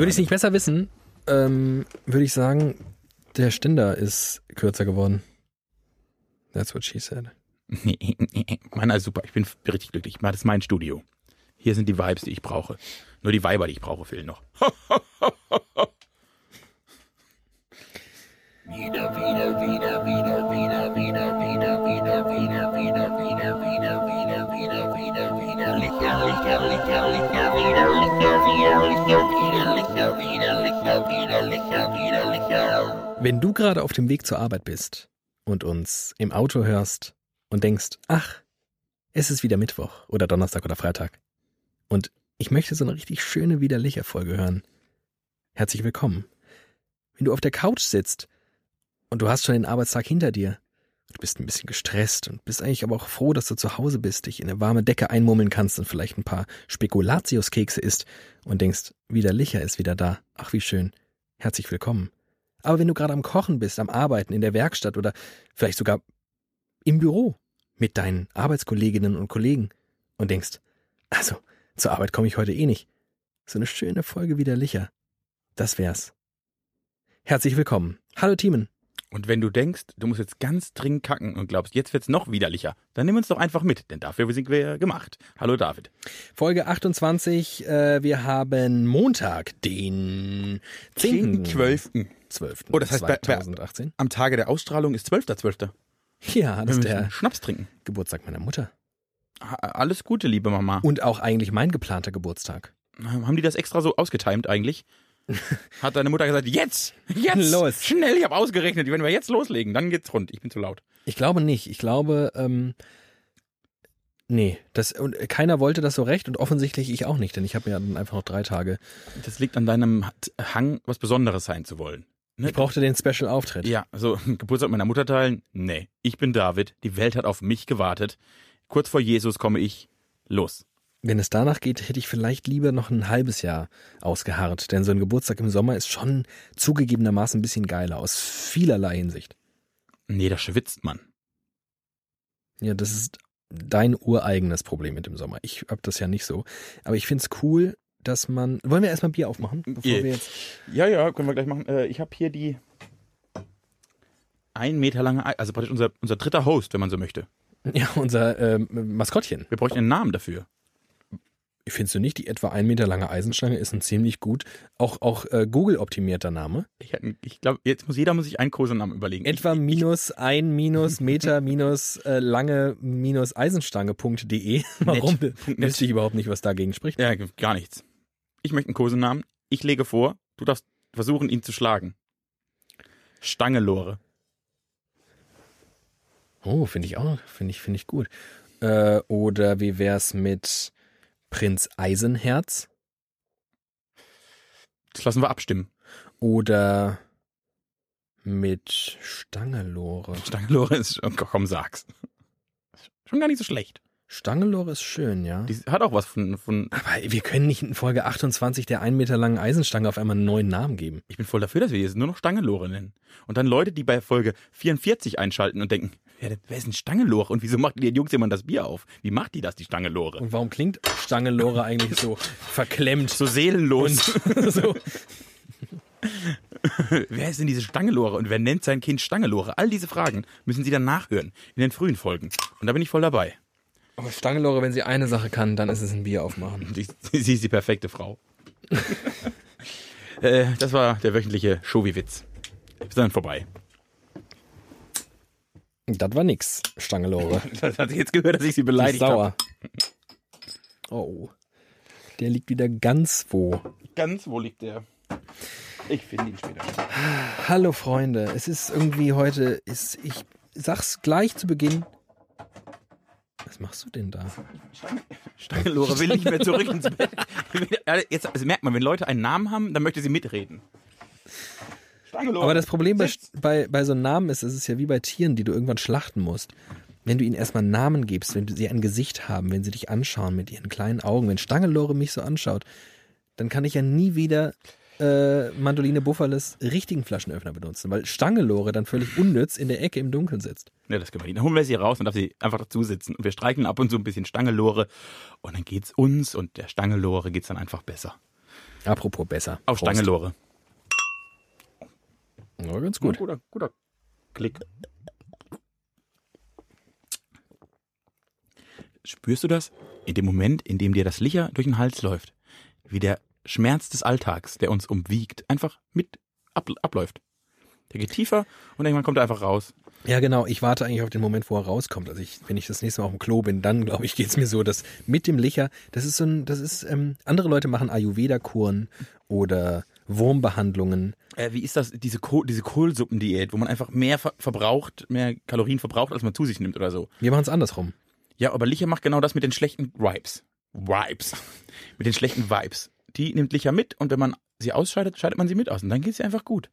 Würde ich es nicht besser wissen, ähm, würde ich sagen, der Ständer ist kürzer geworden. That's what she said. Meiner ist super. Ich bin richtig glücklich. Das ist mein Studio. Hier sind die Vibes, die ich brauche. Nur die Weiber, die ich brauche, fehlen noch. Wieder, wieder, Wenn du gerade auf dem Weg zur Arbeit bist und uns im Auto hörst und denkst, ach, es ist wieder Mittwoch oder Donnerstag oder Freitag und ich möchte so eine richtig schöne widerliche Folge hören. Herzlich willkommen. Wenn du auf der Couch sitzt und du hast schon den Arbeitstag hinter dir, du bist ein bisschen gestresst und bist eigentlich aber auch froh, dass du zu Hause bist, dich in eine warme Decke einmummeln kannst und vielleicht ein paar Spekulatiuskekse isst und denkst, widerlicher ist wieder da. Ach, wie schön. Herzlich willkommen. Aber wenn du gerade am Kochen bist, am Arbeiten, in der Werkstatt oder vielleicht sogar im Büro mit deinen Arbeitskolleginnen und Kollegen und denkst, also, zur Arbeit komme ich heute eh nicht. So eine schöne Folge widerlicher. Das wär's. Herzlich willkommen. Hallo Teamen. Und wenn du denkst, du musst jetzt ganz dringend kacken und glaubst, jetzt wird's noch widerlicher, dann nimm uns doch einfach mit, denn dafür sind wir gemacht. Hallo David. Folge 28, äh, wir haben Montag, den 10. 12. 12. Oh, das heißt, bei- bei- 2018. Am Tage der Ausstrahlung ist 12.12. Ja, das ist der Schnaps trinken. Geburtstag meiner Mutter. Alles Gute, liebe Mama. Und auch eigentlich mein geplanter Geburtstag. Haben die das extra so ausgetimt eigentlich? Hat deine Mutter gesagt, jetzt, jetzt, Los. schnell, ich habe ausgerechnet, wenn wir jetzt loslegen, dann geht's rund. Ich bin zu laut. Ich glaube nicht. Ich glaube, ähm, nee, das, und keiner wollte das so recht und offensichtlich ich auch nicht, denn ich habe ja dann einfach noch drei Tage. Das liegt an deinem Hang, was Besonderes sein zu wollen. Ne? Ich brauchte den Special-Auftritt. Ja, also Geburtstag meiner Mutter teilen? Nee, ich bin David, die Welt hat auf mich gewartet. Kurz vor Jesus komme ich los. Wenn es danach geht, hätte ich vielleicht lieber noch ein halbes Jahr ausgeharrt, denn so ein Geburtstag im Sommer ist schon zugegebenermaßen ein bisschen geiler, aus vielerlei Hinsicht. Nee, da schwitzt man. Ja, das ist dein ureigenes Problem mit dem Sommer. Ich hab das ja nicht so. Aber ich find's cool, dass man. Wollen wir erstmal Bier aufmachen, bevor Ja. wir jetzt. Ja, ja, können wir gleich machen. Äh, ich habe hier die ein Meter lange, also praktisch unser, unser dritter Host, wenn man so möchte. Ja, unser ähm, Maskottchen. Wir bräuchten einen Namen dafür. Findest du nicht, die etwa ein Meter lange Eisenstange ist ein ziemlich gut, auch, auch äh, Google-optimierter Name? Ich, ich glaube, jetzt muss jeder muss sich einen Kosenamen überlegen. Etwa minus ein minus Meter minus äh, lange minus Eisenstange.de. Warum? Net. Wüsste ich überhaupt nicht, was dagegen spricht. Ja, gar nichts. Ich möchte einen Kosenamen. Ich lege vor, du darfst versuchen, ihn zu schlagen. Stangelore. Oh, finde ich auch, finde ich, finde ich gut. Äh, oder wie wär's mit Prinz Eisenherz? Das lassen wir abstimmen. Oder mit Stangelore? Stangelore ist schon, komm, sag's. Schon gar nicht so schlecht. Stangelore ist schön, ja. Die hat auch was von, von Aber wir können nicht in Folge 28 der ein Meter langen Eisenstange auf einmal einen neuen Namen geben. Ich bin voll dafür, dass wir jetzt nur noch Stangelore nennen. Und dann Leute, die bei Folge 44 einschalten und denken, wer, wer ist ein Stangelore und wieso macht die Jungs jemand das Bier auf? Wie macht die das, die Stangelore? Und warum klingt Stangelore eigentlich so verklemmt? So seelenlos. so. wer ist denn diese Stangelore und wer nennt sein Kind Stangelore? All diese Fragen müssen Sie dann nachhören in den frühen Folgen. Und da bin ich voll dabei. Aber Stangelore, wenn sie eine Sache kann, dann ist es ein Bier aufmachen. Sie, ist die perfekte Frau. äh, das war der wöchentliche Showi-Witz. Wir sind dann vorbei. Das war nix, Stangelore. Das hat sie jetzt gehört, dass ich sie beleidigt habe. sauer. Oh. Der liegt wieder ganz wo. Ganz, wo liegt der? Ich finde ihn später. Hallo Freunde, es ist irgendwie heute, ist, ich sag's gleich zu Beginn. Was machst du denn da? Stangelore will nicht mehr zurück ins Bett. Jetzt also merkt man, wenn Leute einen Namen haben, dann möchte sie mitreden. Stangelore. Aber das Problem bei, bei, bei so einem Namen ist, es ist ja wie bei Tieren, die du irgendwann schlachten musst. Wenn du ihnen erstmal einen Namen gibst, wenn sie ein Gesicht haben, wenn sie dich anschauen mit ihren kleinen Augen, wenn Stangelore mich so anschaut, dann kann ich ja nie wieder äh, Mandoline Bufferles richtigen Flaschenöffner benutzen, weil Stangelore dann völlig unnütz in der Ecke im Dunkeln sitzt. Ja, das können wir nicht. Dann holen wir sie raus und darf sie einfach dazu sitzen. Und wir streichen ab und zu ein bisschen Stangelore. Und dann geht's uns und der Stangelore geht's dann einfach besser. Apropos besser. Auf Prost. Stangelore. Ja, ganz gut. Guter, guter Klick. Spürst du das? In dem Moment, in dem dir das Licher durch den Hals läuft, wie der Schmerz des Alltags, der uns umwiegt, einfach mit ab, abläuft. Der geht tiefer und irgendwann kommt er einfach raus. Ja, genau. Ich warte eigentlich auf den Moment, wo er rauskommt. Also ich, wenn ich das nächste Mal auf dem Klo bin, dann glaube ich, geht's mir so, dass mit dem Licher, das ist so ein, das ist, ähm, andere Leute machen Ayurveda-Kuren oder Wurmbehandlungen. Äh, wie ist das, diese, Kohl, diese Kohlsuppendiät, wo man einfach mehr ver verbraucht, mehr Kalorien verbraucht, als man zu sich nimmt oder so? Wir machen es andersrum. Ja, aber Licher macht genau das mit den schlechten Vibes. Vibes. mit den schlechten Vibes. Die nimmt Licher mit und wenn man sie ausscheidet, scheidet man sie mit aus und dann geht's ihr einfach gut.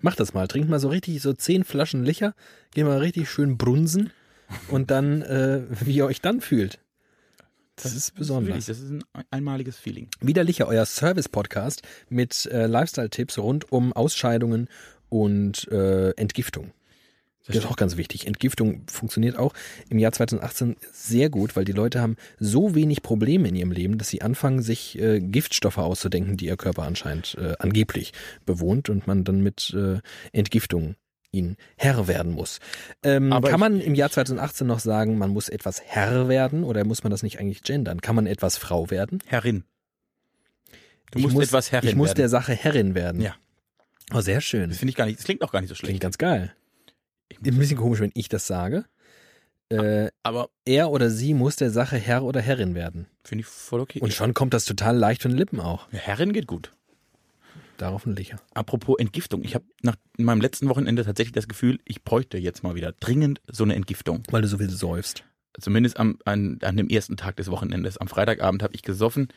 Mach das mal. Trinkt mal so richtig so zehn Flaschen Licher, geh mal richtig schön brunsen und dann, äh, wie ihr euch dann fühlt. Das, ist besonders. Das ist ein einmaliges Feeling. Wieder Licher, euer Service-Podcast mit äh, Lifestyle-Tipps rund um Ausscheidungen und äh, Entgiftung. Das ist auch ganz wichtig. Entgiftung funktioniert auch im Jahr 2018 sehr gut, weil die Leute haben so wenig Probleme in ihrem Leben, dass sie anfangen, sich äh, Giftstoffe auszudenken, die ihr Körper anscheinend äh, angeblich bewohnt und man dann mit äh, Entgiftung ihn Herr werden muss. Ähm, kann man im Jahr 2018 noch sagen, man muss etwas Herr werden oder muss man das nicht eigentlich gendern? Kann man etwas Frau werden? Herrin. Du Ich musst muss, etwas Herrin Ich muss werden. der Sache Herrin werden. Ja. Oh, sehr schön. Das finde ich gar nicht, das klingt auch gar nicht so Klingt schlecht. ganz geil. Ein bisschen komisch, wenn ich das sage. Äh, Aber er oder sie muss der Sache Herr oder Herrin werden. finde ich voll okay. Und schon kommt das total leicht von den Lippen auch. Ja, Herrin geht gut. Darauf ein Licher. Apropos Entgiftung. Ich habe nach meinem letzten Wochenende tatsächlich das Gefühl, ich bräuchte jetzt mal wieder dringend so eine Entgiftung. Weil du so viel säufst. Zumindest am, an, an dem ersten Tag des Wochenendes. Am Freitagabend habe ich gesoffen.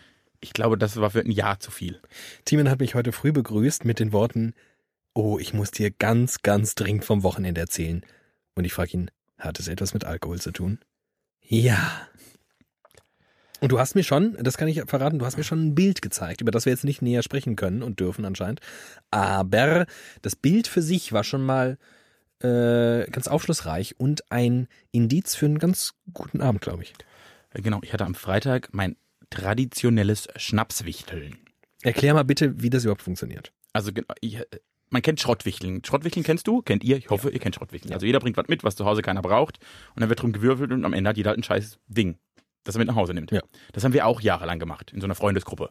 Ich glaube, das war für ein Jahr zu viel. Timon hat mich heute früh begrüßt mit den Worten, oh, ich muss dir ganz, ganz dringend vom Wochenende erzählen. Und ich frage ihn, hat es etwas mit Alkohol zu tun? Ja. Und du hast mir schon, das kann ich verraten, du hast mir schon ein Bild gezeigt, über das wir jetzt nicht näher sprechen können und dürfen anscheinend. Aber das Bild für sich war schon mal äh, ganz aufschlussreich und ein Indiz für einen ganz guten Abend, glaube ich. Äh, Genau, ich hatte am Freitag mein traditionelles Schnapswichteln. Erklär mal bitte, wie das überhaupt funktioniert. Also ich, äh, man kennt Schrottwichteln. Schrottwichteln kennst du? Kennt ihr? Ich hoffe, ihr kennt Schrottwichteln. Also jeder bringt was mit, was zu Hause keiner braucht. Und dann wird drum gewürfelt und am Ende hat jeder halt ein scheiß Ding, das er mit nach Hause nimmt. Ja. Das haben wir auch jahrelang gemacht, in so einer Freundesgruppe.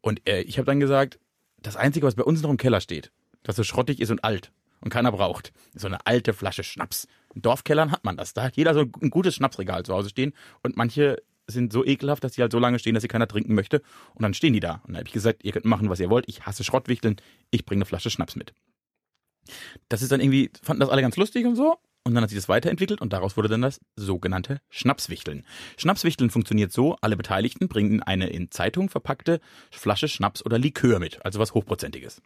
Und äh, ich habe dann gesagt, das Einzige, was bei uns noch im Keller steht, das so schrottig ist und alt und keiner braucht, ist so eine alte Flasche Schnaps. In Dorfkellern hat man das. Da hat jeder so ein gutes Schnapsregal zu Hause stehen und manche sind so ekelhaft, dass die halt so lange stehen, dass sie keiner trinken möchte. Und dann stehen die da. Und dann habe ich gesagt, ihr könnt machen, was ihr wollt. Ich hasse Schrottwichteln. Ich bringe eine Flasche Schnaps mit. Das ist dann irgendwie, fanden das alle ganz lustig und so. Und dann hat sich das weiterentwickelt und daraus wurde dann das sogenannte Schnapswichteln. Schnapswichteln funktioniert so, alle Beteiligten bringen eine in Zeitung verpackte Flasche Schnaps oder Likör mit, also was Hochprozentiges.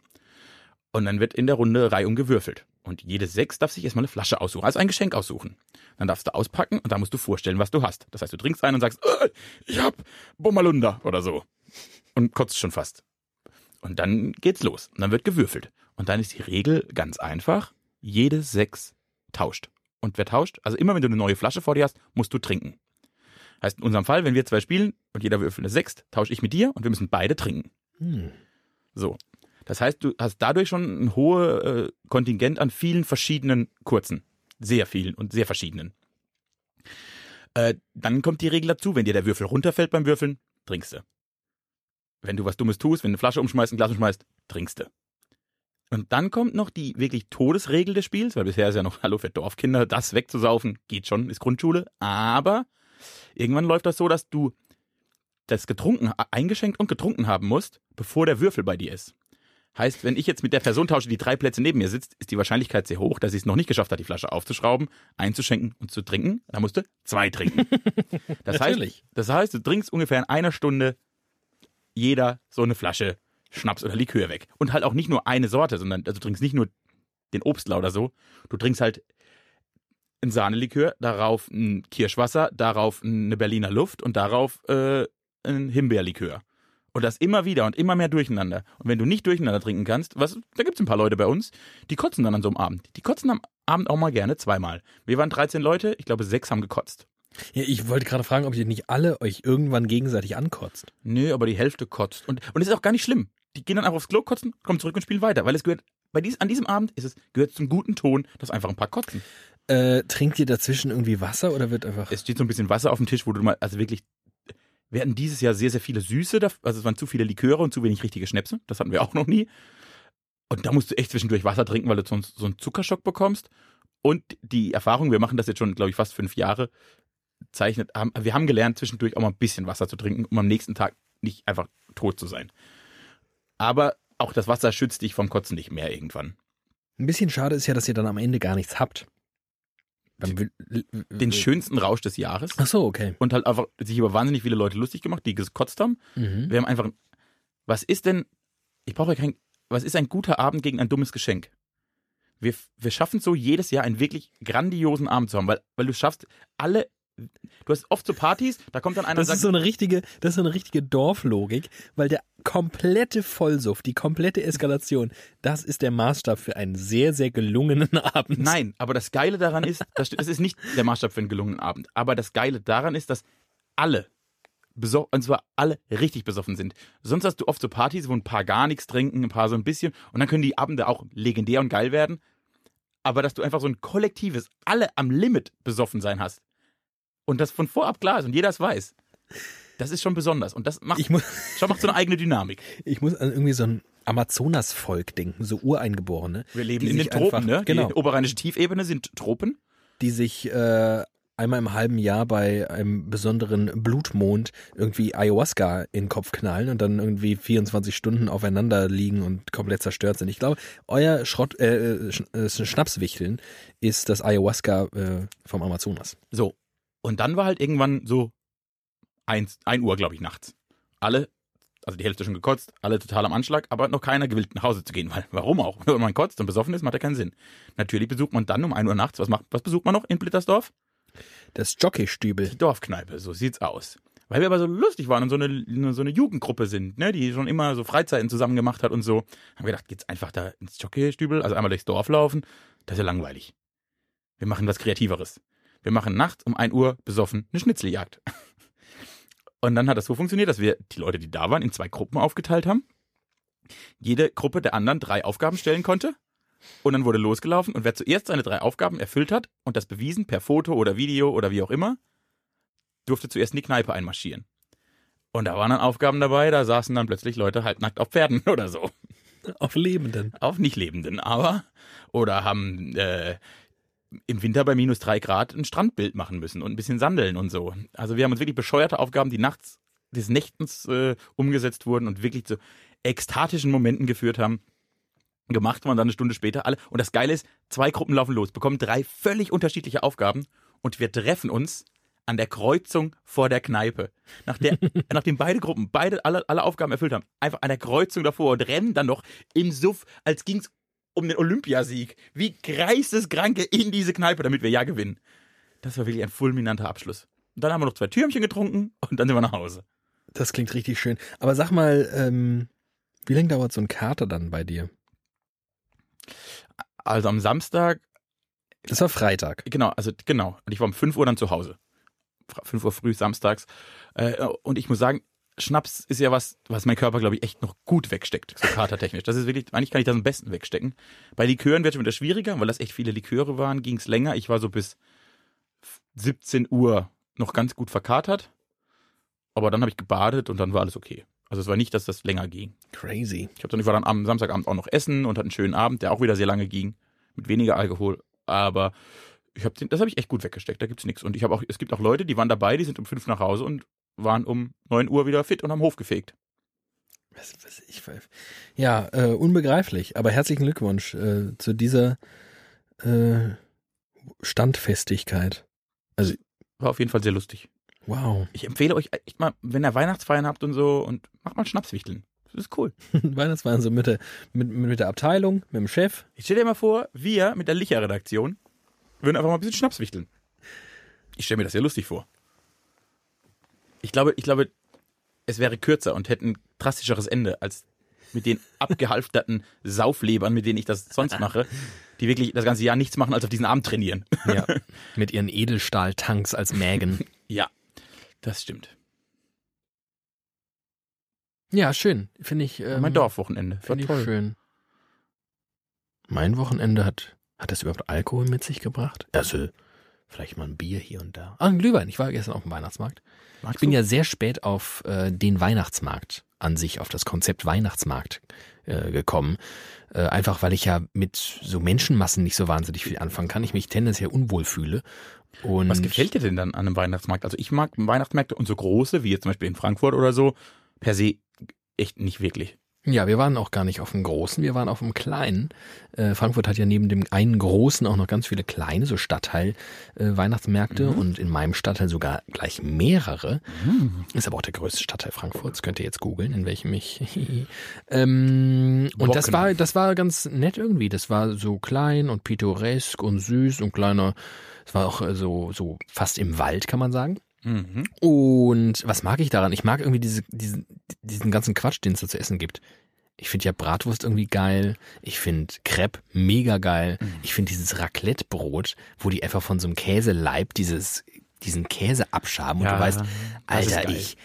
Und dann wird in der Runde reihum gewürfelt. Und jede Sechs darf sich erstmal eine Flasche aussuchen, also ein Geschenk aussuchen. Dann darfst du auspacken und da musst du vorstellen, was du hast. Das heißt, du trinkst ein und sagst, äh, ich hab Bommalunda oder so. Und kotzt schon fast. Und dann geht's los. Und dann wird gewürfelt. Und dann ist die Regel ganz einfach. Jede Sechs tauscht. Und wer tauscht? Also immer wenn du eine neue Flasche vor dir hast, musst du trinken. Heißt in unserem Fall, wenn wir zwei spielen und jeder würfelt eine Sechs, tausche ich mit dir und wir müssen beide trinken. Hm. So. Das heißt, du hast dadurch schon ein hohes äh, Kontingent an vielen verschiedenen kurzen. Sehr vielen und sehr verschiedenen. Äh, dann kommt die Regel dazu, wenn dir der Würfel runterfällt beim Würfeln, trinkst du. Wenn du was Dummes tust, wenn du eine Flasche umschmeißt, ein Glas umschmeißt, trinkst du. Und dann kommt noch die wirklich Todesregel des Spiels, weil bisher ist ja noch, hallo für Dorfkinder, das wegzusaufen, geht schon, ist Grundschule. Aber irgendwann läuft das so, dass du das getrunken, eingeschenkt und getrunken haben musst, bevor der Würfel bei dir ist. Heißt, wenn ich jetzt mit der Person tausche, die drei Plätze neben mir sitzt, ist die Wahrscheinlichkeit sehr hoch, dass sie es noch nicht geschafft hat, die Flasche aufzuschrauben, einzuschenken und zu trinken. Da musst du zwei trinken. Das heißt, das heißt, du trinkst ungefähr in einer Stunde jeder so eine Flasche Schnaps oder Likör weg. Und halt auch nicht nur eine Sorte, sondern also du trinkst nicht nur den Obstler oder so. Du trinkst halt ein Sahnelikör, darauf ein Kirschwasser, darauf eine Berliner Luft und darauf äh, ein Himbeerlikör. Und das immer wieder und immer mehr durcheinander. Und wenn du nicht durcheinander trinken kannst, was, da gibt's ein paar Leute bei uns, die kotzen dann an so einem Abend. Die kotzen am Abend auch mal gerne zweimal. Wir waren 13 Leute, ich glaube sechs haben gekotzt. Ja, ich wollte gerade fragen, ob ihr nicht alle euch irgendwann gegenseitig ankotzt. Nö, aber die Hälfte kotzt. Und, und es ist auch gar nicht schlimm. Die gehen dann einfach aufs Klo kotzen, kommen zurück und spielen weiter. Weil es gehört, bei dies, an diesem Abend ist es, gehört zum guten Ton, dass einfach ein paar kotzen. Äh, trinkt ihr dazwischen irgendwie Wasser oder wird einfach. Es steht so ein bisschen Wasser auf dem Tisch, wo du mal, also wirklich, wir hatten dieses Jahr sehr, sehr viele Süße, also es waren zu viele Liköre und zu wenig richtige Schnäpse. Das hatten wir auch noch nie. Und da musst du echt zwischendurch Wasser trinken, weil du sonst so einen Zuckerschock bekommst. Und die Erfahrung, wir machen das jetzt schon, glaube ich, fast fünf Jahre, zeichnet, haben, wir haben gelernt, zwischendurch auch mal ein bisschen Wasser zu trinken, um am nächsten Tag nicht einfach tot zu sein. Aber auch das Wasser schützt dich vom Kotzen nicht mehr irgendwann. Ein bisschen schade ist ja, dass ihr dann am Ende gar nichts habt. Will- Den schönsten Rausch des Jahres. Ach so, okay. Und halt einfach sich über wahnsinnig viele Leute lustig gemacht, die gekotzt haben. Mhm. Wir haben einfach, was ist denn, ich brauche ja kein, was ist ein guter Abend gegen ein dummes Geschenk? Wir, wir schaffen so jedes Jahr einen wirklich grandiosen Abend zu haben, weil, weil du schaffst alle, du hast oft so Partys, da kommt dann einer Das und ist sagt, so eine richtige, das ist so eine richtige Dorflogik, weil der komplette Vollsuff, die komplette Eskalation, das ist der Maßstab für einen sehr, sehr gelungenen Abend. nein, aber das Geile daran ist, das, das ist nicht der Maßstab für einen gelungenen Abend, aber das Geile daran ist, dass alle, und zwar alle richtig besoffen sind. Sonst hast du oft so Partys, wo ein paar gar nichts trinken, ein paar so ein bisschen und dann können die Abende auch legendär und geil werden. Aber dass du einfach so ein kollektives, alle am Limit besoffen sein hast und das von vorab klar ist und jeder es weiß, das ist schon besonders und das macht, Ich muss, schon macht so eine eigene Dynamik. ich muss an irgendwie so ein Amazonas-Volk denken, so Ureingeborene. Wir leben in den Tropen, einfach- ne? Genau. Die oberrheinische Tiefebene sind Tropen. die sich äh, einmal im halben Jahr bei einem besonderen Blutmond irgendwie Ayahuasca in den Kopf knallen und dann irgendwie 24 Stunden aufeinander liegen und komplett zerstört sind. Ich glaube, euer Schrott, äh, äh, äh, Schnapswichteln ist das Ayahuasca äh, vom Amazonas. So. Und dann war halt irgendwann so eins, ein Uhr, glaube ich, nachts. Alle, also die Hälfte schon gekotzt, alle total am Anschlag, aber noch keiner gewillt nach Hause zu gehen, weil warum auch? Wenn man kotzt und besoffen ist, macht ja keinen Sinn. Natürlich besucht man dann um ein Uhr nachts, was macht, was besucht man noch in Blittersdorf? Das Jockeystübel. Die Dorfkneipe, so sieht's aus. Weil wir aber so lustig waren und so eine, so eine Jugendgruppe sind, ne, die schon immer so Freizeiten zusammen gemacht hat und so, haben wir gedacht, geht's einfach da ins Jockeystübel, also einmal durchs Dorf laufen, das ist ja langweilig. Wir machen was Kreativeres. Wir machen nachts um 1 Uhr besoffen eine Schnitzeljagd. Und dann hat das so funktioniert, dass wir die Leute, die da waren, in zwei Gruppen aufgeteilt haben. Jede Gruppe der anderen drei Aufgaben stellen konnte. Und dann wurde losgelaufen und wer zuerst seine drei Aufgaben erfüllt hat und das bewiesen per Foto oder Video oder wie auch immer, durfte zuerst in die Kneipe einmarschieren. Und da waren dann Aufgaben dabei, da saßen dann plötzlich Leute halbnackt auf Pferden oder so. Auf Lebenden. Auf nicht Lebenden, aber. Oder haben äh, im Winter bei minus drei Grad ein Strandbild machen müssen und ein bisschen sandeln und so. Also wir haben uns wirklich bescheuerte Aufgaben, die nachts des Nächtens äh, umgesetzt wurden und wirklich zu ekstatischen Momenten geführt haben. Gemacht man dann eine Stunde später alle. Und das Geile ist, zwei Gruppen laufen los, bekommen drei völlig unterschiedliche Aufgaben und wir treffen uns an der Kreuzung vor der Kneipe. Nach der, nachdem beide Gruppen beide alle, alle Aufgaben erfüllt haben, einfach an der Kreuzung davor und rennen dann noch im Suff, als ging's um den Olympiasieg, wie Geisteskranke in diese Kneipe, damit wir ja gewinnen. Das war wirklich ein fulminanter Abschluss. Und dann haben wir noch zwei Türmchen getrunken und dann sind wir nach Hause. Das klingt richtig schön. Aber sag mal, ähm, wie lange dauert so ein Kater dann bei dir? Also am Samstag, Das war Freitag. genau, also genau. Und ich war um 5 Uhr dann zu Hause. 5 Uhr früh samstags. Äh, und ich muss sagen, Schnaps ist ja was, was mein Körper, glaube ich, echt noch gut wegsteckt, so katertechnisch. Das ist wirklich, eigentlich kann ich das am besten wegstecken. Bei Likören wird es schon wieder schwieriger, weil das echt viele Liköre waren, ging es länger. Ich war so bis 17 Uhr noch ganz gut verkatert. Aber dann habe ich gebadet und dann war alles okay. Also es war nicht, dass das länger ging. Crazy. Ich, hab dann, ich war dann am Samstagabend auch noch essen und hatte einen schönen Abend, der auch wieder sehr lange ging, mit weniger Alkohol. Aber ich hab den, das habe ich echt gut weggesteckt, da gibt's nichts. Und ich habe auch, es gibt auch Leute, die waren dabei, die sind um fünf nach Hause und waren um neun Uhr wieder fit und am Hof gefegt. Was, was ich, ja, äh, unbegreiflich. Aber herzlichen Glückwunsch äh, zu dieser äh, Standfestigkeit. War auf jeden Fall sehr lustig. Wow. Ich empfehle euch echt mal, wenn ihr Weihnachtsfeiern habt und so, und macht mal Schnapswichteln. Das ist cool. Weihnachtsfeiern so mit der, mit, mit der Abteilung, mit dem Chef. Ich stell dir mal vor, wir mit der Licher-Redaktion würden einfach mal ein bisschen Schnapswichteln. Ich stelle mir das sehr lustig vor. Ich glaube, ich glaube, es wäre kürzer und hätte ein drastischeres Ende als mit den abgehalfterten Sauflebern, mit denen ich das sonst mache, die wirklich das ganze Jahr nichts machen, als auf diesen Abend trainieren. Ja. Mit ihren Edelstahltanks als Mägen. Ja, das stimmt. Ja, schön. Finde ich. Ähm, mein Dorfwochenende. Finde ich toll. schön. Mein Wochenende hat, hat das überhaupt Alkohol mit sich gebracht? Also, vielleicht mal ein Bier hier und da. Ah, ein Glühwein. Ich war gestern auf dem Weihnachtsmarkt. Magst Ich bin du? ja sehr spät auf äh, den Weihnachtsmarkt an sich, auf das Konzept Weihnachtsmarkt äh, gekommen. Äh, einfach weil ich ja mit so Menschenmassen nicht so wahnsinnig viel anfangen kann. Ich mich tendenziell unwohl fühle. Und Was gefällt dir denn dann an einem Weihnachtsmarkt? Also ich mag Weihnachtsmärkte und so große, wie jetzt zum Beispiel in Frankfurt oder so, per se echt nicht wirklich. Ja, wir waren auch gar nicht auf dem großen, wir waren auf dem kleinen. Äh, Frankfurt hat ja neben dem einen großen auch noch ganz viele kleine, so Stadtteil-Weihnachtsmärkte Mhm. und in meinem Stadtteil sogar gleich mehrere. Ist aber auch der größte Stadtteil Frankfurts, könnt ihr jetzt googeln, in welchem ich. ähm, und das war, das war ganz nett irgendwie. Das war so klein und pittoresk und süß und kleiner. Es war auch äh, so, so fast im Wald, kann man sagen. Mhm. Und was mag ich daran? Ich mag irgendwie diese, diesen, diesen ganzen Quatsch, den es da zu essen gibt. Ich finde ja Bratwurst irgendwie geil. Ich finde Crepe mega geil. Mhm. Ich finde dieses Raclette-Brot, wo die einfach von so einem Käseleib dieses, diesen Käse abschaben und Ja, du weißt, Alter, ich,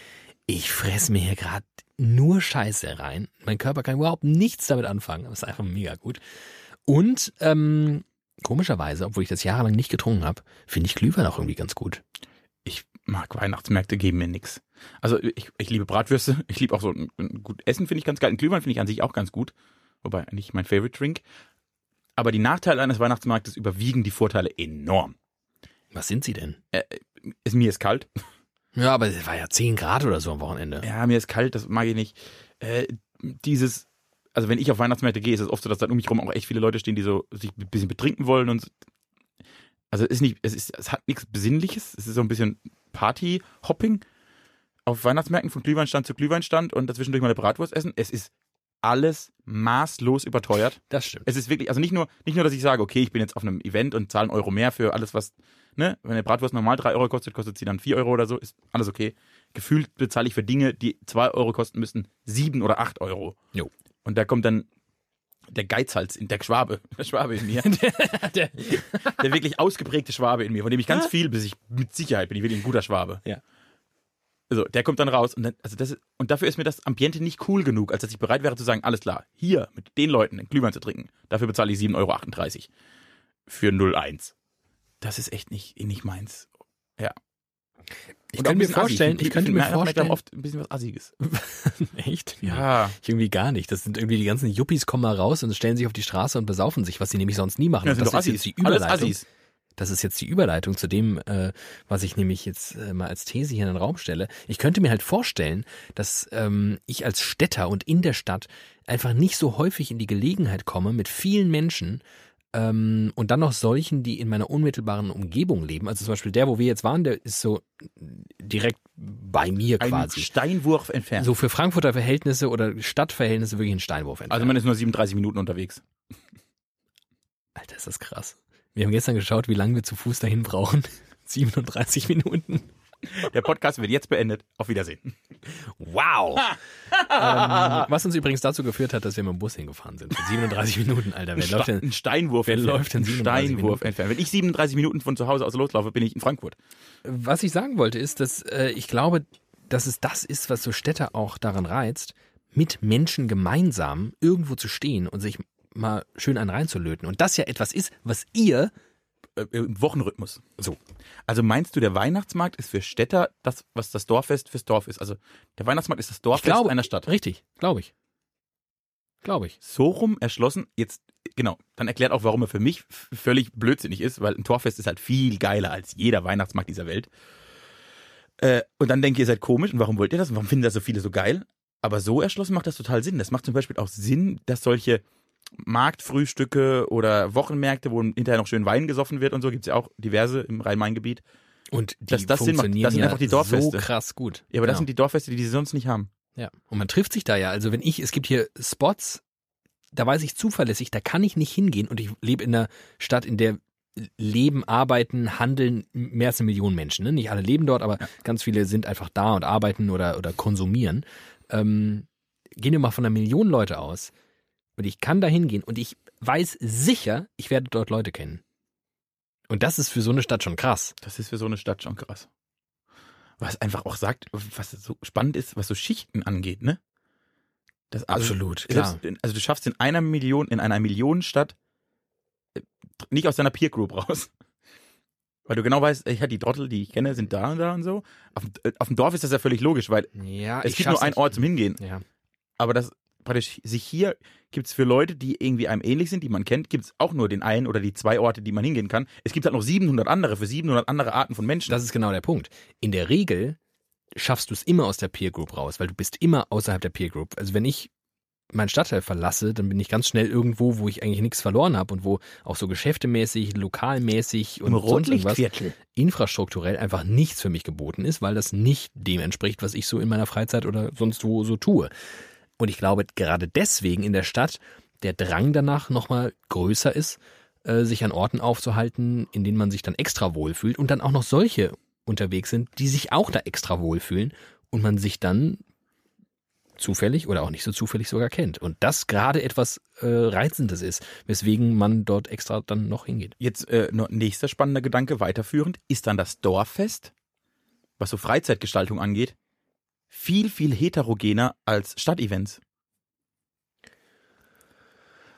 ich fress mir hier gerade nur Scheiße rein. Mein Körper kann überhaupt nichts damit anfangen. Das ist einfach mega gut. Und ähm, komischerweise, obwohl ich das jahrelang nicht getrunken habe, finde ich Glühwein auch irgendwie ganz gut. Ich mag Weihnachtsmärkte, geben mir nix. Also ich, ich liebe Bratwürste, ich liebe auch so ein, ein gut Essen, finde ich ganz geil. Ein Glühwein finde ich an sich auch ganz gut, wobei nicht mein Favorite Drink. Aber die Nachteile eines Weihnachtsmarktes überwiegen die Vorteile enorm. Was sind sie denn? Es, mir ist kalt. Ja, aber es war ja 10 Grad oder so am Wochenende. Ja, mir ist kalt, das mag ich nicht. Äh, dieses, also wenn ich auf Weihnachtsmärkte gehe, ist es oft so, dass dann um mich rum auch echt viele Leute stehen, die so sich ein bisschen betrinken wollen und also es ist nicht, es ist, es hat nichts Besinnliches, es ist so ein bisschen Party-Hopping auf Weihnachtsmärkten von Glühweinstand zu Glühweinstand und dazwischendurch mal eine Bratwurst essen. Es ist alles maßlos überteuert. Das stimmt. Es ist wirklich, also nicht nur, nicht nur, dass ich sage, okay, ich bin jetzt auf einem Event und zahle einen Euro mehr für alles, was, ne, wenn eine Bratwurst normal drei Euro kostet, kostet sie dann vier Euro oder so, ist alles okay. Gefühlt bezahle ich für Dinge, die zwei Euro kosten müssten, sieben oder acht Euro. Jo. Und da kommt dann der Geizhals, in der Schwabe, der Schwabe in mir, Der- der wirklich ausgeprägte Schwabe in mir, von dem ich ganz viel, bis ich mit Sicherheit bin, ich wirklich ein guter Schwabe. Ja. Also, der kommt dann raus und dann, also das und dafür ist mir das Ambiente nicht cool genug, als dass ich bereit wäre zu sagen, alles klar, hier mit den Leuten einen Glühwein zu trinken, dafür bezahle ich 7,38 Euro für 0,1. Das ist echt nicht, nicht meins. Ja. Ich könnte mir vorstellen, ich könnte mir vorstellen, oft ein bisschen was Assiges. echt? Ja. Ich irgendwie gar nicht. Das sind irgendwie die ganzen Yuppies kommen mal raus und stellen sich auf die Straße und besaufen sich, was sie nämlich sonst nie machen. Das sind das doch ist jetzt die Alles Überleitung. Assis. Das ist jetzt die Überleitung zu dem, äh, was ich nämlich jetzt äh, mal als These hier in den Raum stelle. Ich könnte mir halt vorstellen, dass ähm, ich als Städter und in der Stadt einfach nicht so häufig in die Gelegenheit komme, mit vielen Menschen ähm, und dann noch solchen, die in meiner unmittelbaren Umgebung leben. Also zum Beispiel der, wo wir jetzt waren, der ist so direkt bei mir Ein quasi. Steinwurf entfernt. So für Frankfurter Verhältnisse oder Stadtverhältnisse wirklich ein Steinwurf entfernt. also man ist nur 37 Minuten unterwegs. Alter, ist das krass. Wir haben gestern geschaut, wie lange wir zu Fuß dahin brauchen. 37 Minuten. Der Podcast wird jetzt beendet. Auf Wiedersehen. Wow. ähm, was uns übrigens dazu geführt hat, dass wir mit dem Bus hingefahren sind. Für 37 Minuten, Alter. Wer läuft Ein denn? Steinwurf wer entfernt. läuft denn Ein 37 Steinwurf Minuten? entfernt. Wenn ich 37 Minuten von zu Hause aus loslaufe, bin ich in Frankfurt. Was ich sagen wollte, ist, dass äh, ich glaube, dass es das ist, was so Städte auch daran reizt, mit Menschen gemeinsam irgendwo zu stehen und sich mal schön einen reinzulöten. Und das ja etwas ist, was ihr Äh, Im Wochenrhythmus. so Also meinst du, der Weihnachtsmarkt ist für Städter das, was das Dorffest fürs Dorf ist? Also der Weihnachtsmarkt ist das Dorffest glaube, einer Stadt. Richtig, glaube ich. Glaube ich. So rum erschlossen, jetzt, genau, dann erklärt auch, warum er für mich völlig blödsinnig ist, weil ein Torfest ist halt viel geiler als jeder Weihnachtsmarkt dieser Welt. Äh, und dann denkt ihr, ihr seid komisch und warum wollt ihr das und warum finden das so viele so geil? Aber so erschlossen macht das total Sinn. Das macht zum Beispiel auch Sinn, dass solche Marktfrühstücke oder Wochenmärkte, wo hinterher noch schön Wein gesoffen wird und so, gibt's ja auch diverse im Rhein-Main-Gebiet. Und die das macht, funktionieren das sind ja einfach die Dorffeste. so krass gut. Ja, aber das Genau. sind die Dorffeste, die sie sonst nicht haben. Ja, und man trifft sich da ja. Also wenn ich, es gibt hier Spots, da weiß ich zuverlässig, da kann ich nicht hingehen und ich lebe in einer Stadt, in der leben, arbeiten, handeln mehr als eine Million Menschen. Ne? Nicht alle leben dort, aber ganz viele sind einfach da und arbeiten oder, oder konsumieren. Ähm, gehen wir mal von einer Million Leute aus und ich kann da hingehen und ich weiß sicher, ich werde dort Leute kennen. Und das ist für so eine Stadt schon krass. Das ist für so eine Stadt schon krass. Was einfach auch sagt, was so spannend ist, was so Schichten angeht, ne? Das, also, Absolut, selbst, also du schaffst in einer Million, in einer Millionenstadt äh, nicht aus deiner Peer Group raus. Weil du genau weißt, ich die Trottel, die ich kenne, sind da und da und so. Auf, dem- äh, auf dem Dorf ist das ja völlig logisch, weil Ja, es gibt nur einen. Ort zum Hingehen. Ja. Aber das praktisch sich hier gibt's für Leute, die irgendwie einem ähnlich sind, die man kennt, gibt's auch nur den einen oder die zwei Orte, die man hingehen kann. Es gibt halt noch 700 andere für 700 andere Arten von Menschen. Das ist genau der Punkt. In der Regel schaffst du es immer aus der Peer Group raus, weil du bist immer außerhalb der Peer Group. Also wenn ich meinen Stadtteil verlasse, dann bin ich ganz schnell irgendwo, wo ich eigentlich nichts verloren habe und wo auch so geschäftemäßig, lokalmäßig und Im sonst irgendwas infrastrukturell einfach nichts für mich geboten ist, weil das nicht dem entspricht, was ich so in meiner Freizeit oder sonst wo so tue. Und ich glaube, gerade deswegen in der Stadt der Drang danach nochmal größer ist, äh, sich an Orten aufzuhalten, in denen man sich dann extra wohlfühlt und dann auch noch solche unterwegs sind, die sich auch da extra wohlfühlen und man sich dann zufällig oder auch nicht so zufällig sogar kennt. Und das gerade etwas äh, Reizendes ist, weswegen man dort extra dann noch hingeht. Jetzt äh, nächster spannender Gedanke weiterführend, ist dann das Dorffest, was so Freizeitgestaltung angeht, viel, viel heterogener als Stadtevents.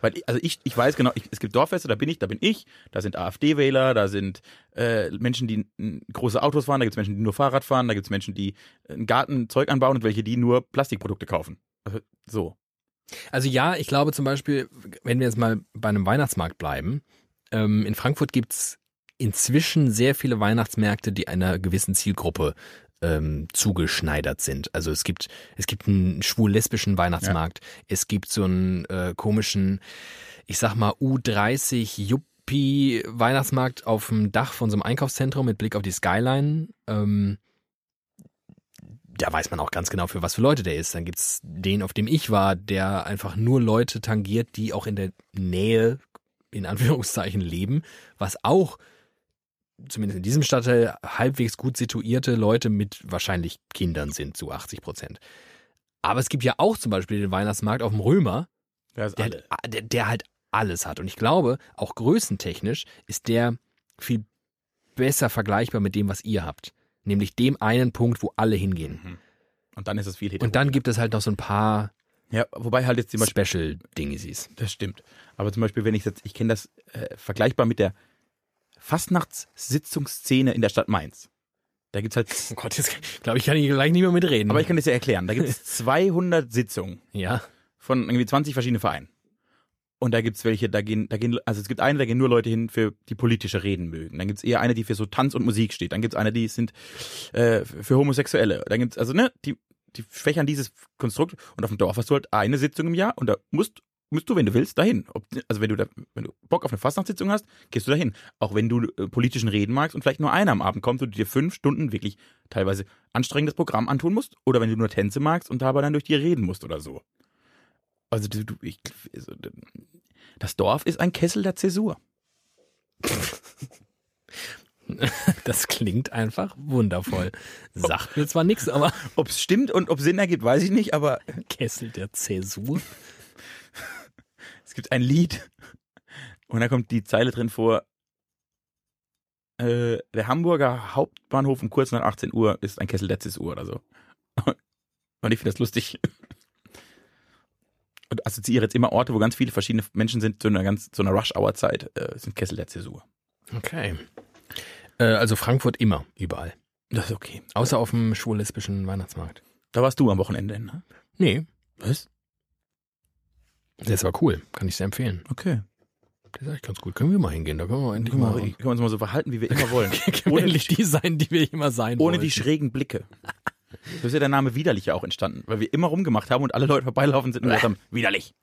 Weil, also ich, ich weiß genau, ich, es gibt Dorffeste, da bin ich, da bin ich, da sind AfD-Wähler, da sind äh, Menschen, die große Autos fahren, da gibt es Menschen, die nur Fahrrad fahren, da gibt es Menschen, die einen Garten Zeug anbauen und welche, die nur Plastikprodukte kaufen. Also, so. Also ja, ich glaube zum Beispiel, wenn wir jetzt mal bei einem Weihnachtsmarkt bleiben, ähm, in Frankfurt gibt's inzwischen sehr viele Weihnachtsmärkte, die einer gewissen Zielgruppe ähm, zugeschneidert sind. Also es gibt es gibt einen schwul-lesbischen Weihnachtsmarkt, es gibt so einen äh, komischen, ich sag mal U30 Yuppie Weihnachtsmarkt auf dem Dach von so einem Einkaufszentrum mit Blick auf die Skyline. Ähm, da weiß man auch ganz genau, für was für Leute der ist. Dann gibt's den, auf dem ich war, der einfach nur Leute tangiert, die auch in der Nähe, in Anführungszeichen, leben, was auch zumindest in diesem Stadtteil halbwegs gut situierte Leute mit wahrscheinlich Kindern sind, zu 80 Prozent. Aber es gibt ja auch zum Beispiel den Weihnachtsmarkt auf dem Römer, Der der, hat, der, der halt alles hat. Und ich glaube, auch größentechnisch ist der viel besser vergleichbar mit dem, was ihr habt. Nämlich dem einen Punkt, wo alle hingehen. Und dann ist es viel Und dann gibt es halt noch so ein paar Ja, wobei halt jetzt zum Beispiel Special-Dingies. Das stimmt. Aber zum Beispiel, wenn ich jetzt, ich kenne das äh, vergleichbar mit der Fastnachtssitzungsszene in der Stadt Mainz. Da gibt's halt, Oh Gott, jetzt glaube ich, kann ich gleich nicht mehr mitreden. aber ich kann das ja erklären. Da gibt es 200 Sitzungen ja. von irgendwie 20 verschiedenen Vereinen. Und da gibt's welche, da gehen, da gehen, also es gibt eine, da gehen nur Leute hin, für die politische Reden mögen. Dann gibt's eher eine, die für so Tanz und Musik steht. Dann gibt's eine, die sind äh, für Homosexuelle. Dann gibt's also ne, die die fächern dieses Konstrukt und auf dem Dorf hast du halt eine Sitzung im Jahr und da musst musst du, wenn du willst, dahin. Ob, also wenn du da, wenn du Bock auf eine Fastnachtssitzung hast, gehst du dahin. Auch wenn du äh, politischen Reden magst und vielleicht nur einer am Abend kommt und du dir fünf Stunden wirklich teilweise anstrengendes Programm antun musst, oder wenn du nur Tänze magst und dabei dann durch die reden musst oder so. Also du, du ich, also, das Dorf ist ein Kessel der Zäsur. Das klingt einfach wundervoll. Sagt mir zwar nichts, aber Ob es stimmt und ob Sinn ergibt, weiß ich nicht, aber Kessel der Zäsur. Es gibt ein Lied und da kommt die Zeile drin vor. Äh, der Hamburger Hauptbahnhof um kurz nach 18 Uhr ist ein Kessel der Zäsur oder so. Und ich finde das lustig. Und assoziiere jetzt immer Orte, wo ganz viele verschiedene Menschen sind, zu einer ganz, zu einer Rush-Hour-Zeit, äh, sind Kessel der Zäsur. Okay. Äh, also Frankfurt immer, überall. Das ist okay. Außer auf dem schwul-lesbischen Weihnachtsmarkt. Da warst du am Wochenende, ne? Nee, Was? Das war cool. Kann ich sehr empfehlen. Okay. Das ist echt ganz gut. Können wir mal hingehen? Da können wir endlich mal, können wir uns mal so verhalten, wie wir immer wollen. ohne endlich die sein, die wir immer sein Ohne wollen. die schrägen Blicke. So ist ja der Name widerlich ja auch entstanden, weil wir immer rumgemacht haben und alle Leute vorbeilaufen sind und gesagt haben, widerlich.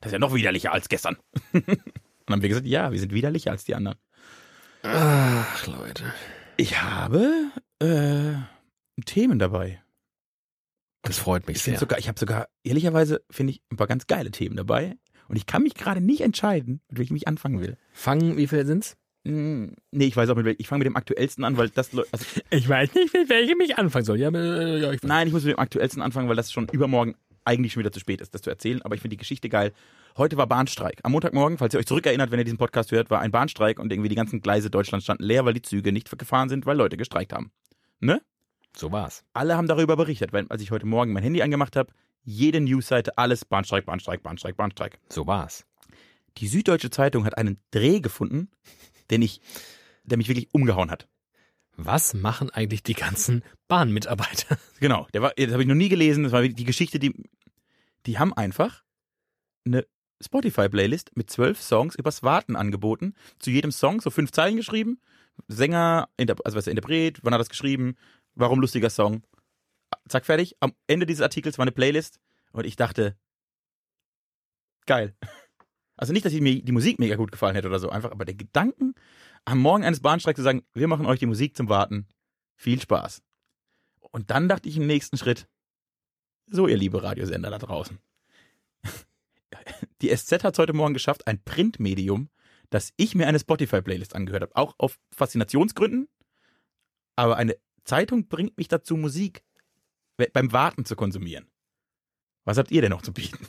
Das ist ja noch widerlicher als gestern. und dann haben wir gesagt, ja, wir sind widerlicher als die anderen. Ach, Leute. Ich habe äh, Themen dabei. Das freut mich Ich sehr. sogar, ich habe sogar, ehrlicherweise finde ich ein paar ganz geile Themen dabei. Und ich kann mich gerade nicht entscheiden, mit welchem ich anfangen will. Fangen, wie viel sind's? Hm, nee, ich weiß auch mit welchem. Ich fange mit dem aktuellsten an, weil das, also, Ich weiß nicht, mit welchem ich anfangen soll. Ja, äh, ja ich nein, ich muss mit dem aktuellsten anfangen, weil das schon übermorgen eigentlich schon wieder zu spät ist, das zu erzählen, aber ich finde die Geschichte geil. Heute war Bahnstreik. Am Montagmorgen, falls ihr euch zurückerinnert, wenn ihr diesen Podcast hört, war ein Bahnstreik und irgendwie die ganzen Gleise Deutschlands standen leer, weil die Züge nicht gefahren sind, weil Leute gestreikt haben. Ne? So war's. Alle haben darüber berichtet, weil als ich heute Morgen mein Handy angemacht habe, jede Newsseite, alles Bahnstreik, Bahnstreik, Bahnstreik, Bahnstreik. So war's. Die Süddeutsche Zeitung hat einen Dreh gefunden, den ich, der mich wirklich umgehauen hat. Was machen eigentlich die ganzen Bahnmitarbeiter? Genau, der war, das habe ich noch nie gelesen. Das war die Geschichte, die, die haben einfach eine Spotify-Playlist mit zwölf Songs übers Warten angeboten. Zu jedem Song so fünf Zeilen geschrieben. Sänger, also was der Interpret, wann hat das geschrieben, warum lustiger Song. Zack, fertig. Am Ende dieses Artikels war eine Playlist und ich dachte, geil. Also nicht, dass ich mir die Musik mega gut gefallen hätte oder so, einfach, aber der Gedanken, am Morgen eines Bahnstreiks zu sagen, wir machen euch die Musik zum Warten. Viel Spaß. Und dann dachte ich im nächsten Schritt, so ihr liebe Radiosender da draußen. Die SZ hat es heute Morgen geschafft, ein Printmedium, dass ich mir eine Spotify-Playlist angehört habe. Auch auf Faszinationsgründen. Aber eine Zeitung bringt mich dazu, Musik beim Warten zu konsumieren. Was habt ihr denn noch zu bieten?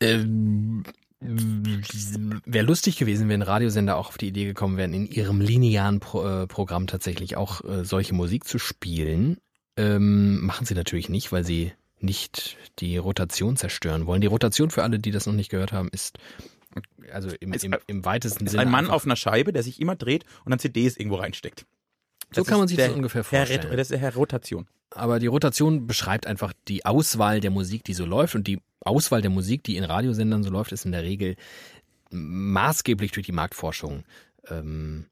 Ähm, Wäre lustig gewesen, wenn Radiosender auch auf die Idee gekommen wären, in ihrem linearen Pro äh, Programm tatsächlich auch äh, solche Musik zu spielen. Ähm, machen sie natürlich nicht, weil sie nicht die Rotation zerstören wollen. Die Rotation für alle, die das noch nicht gehört haben, ist also im, Ist- im, im weitesten ist Sinne. ein Mann auf einer Scheibe, der sich immer dreht und dann CDs irgendwo reinsteckt. So kann man sich der das ungefähr vorstellen. Ret- das ist Herr Rotation. Aber die Rotation beschreibt einfach die Auswahl der Musik, die so läuft. Und die Auswahl der Musik, die in Radiosendern so läuft, ist in der Regel maßgeblich durch die Marktforschung ähm,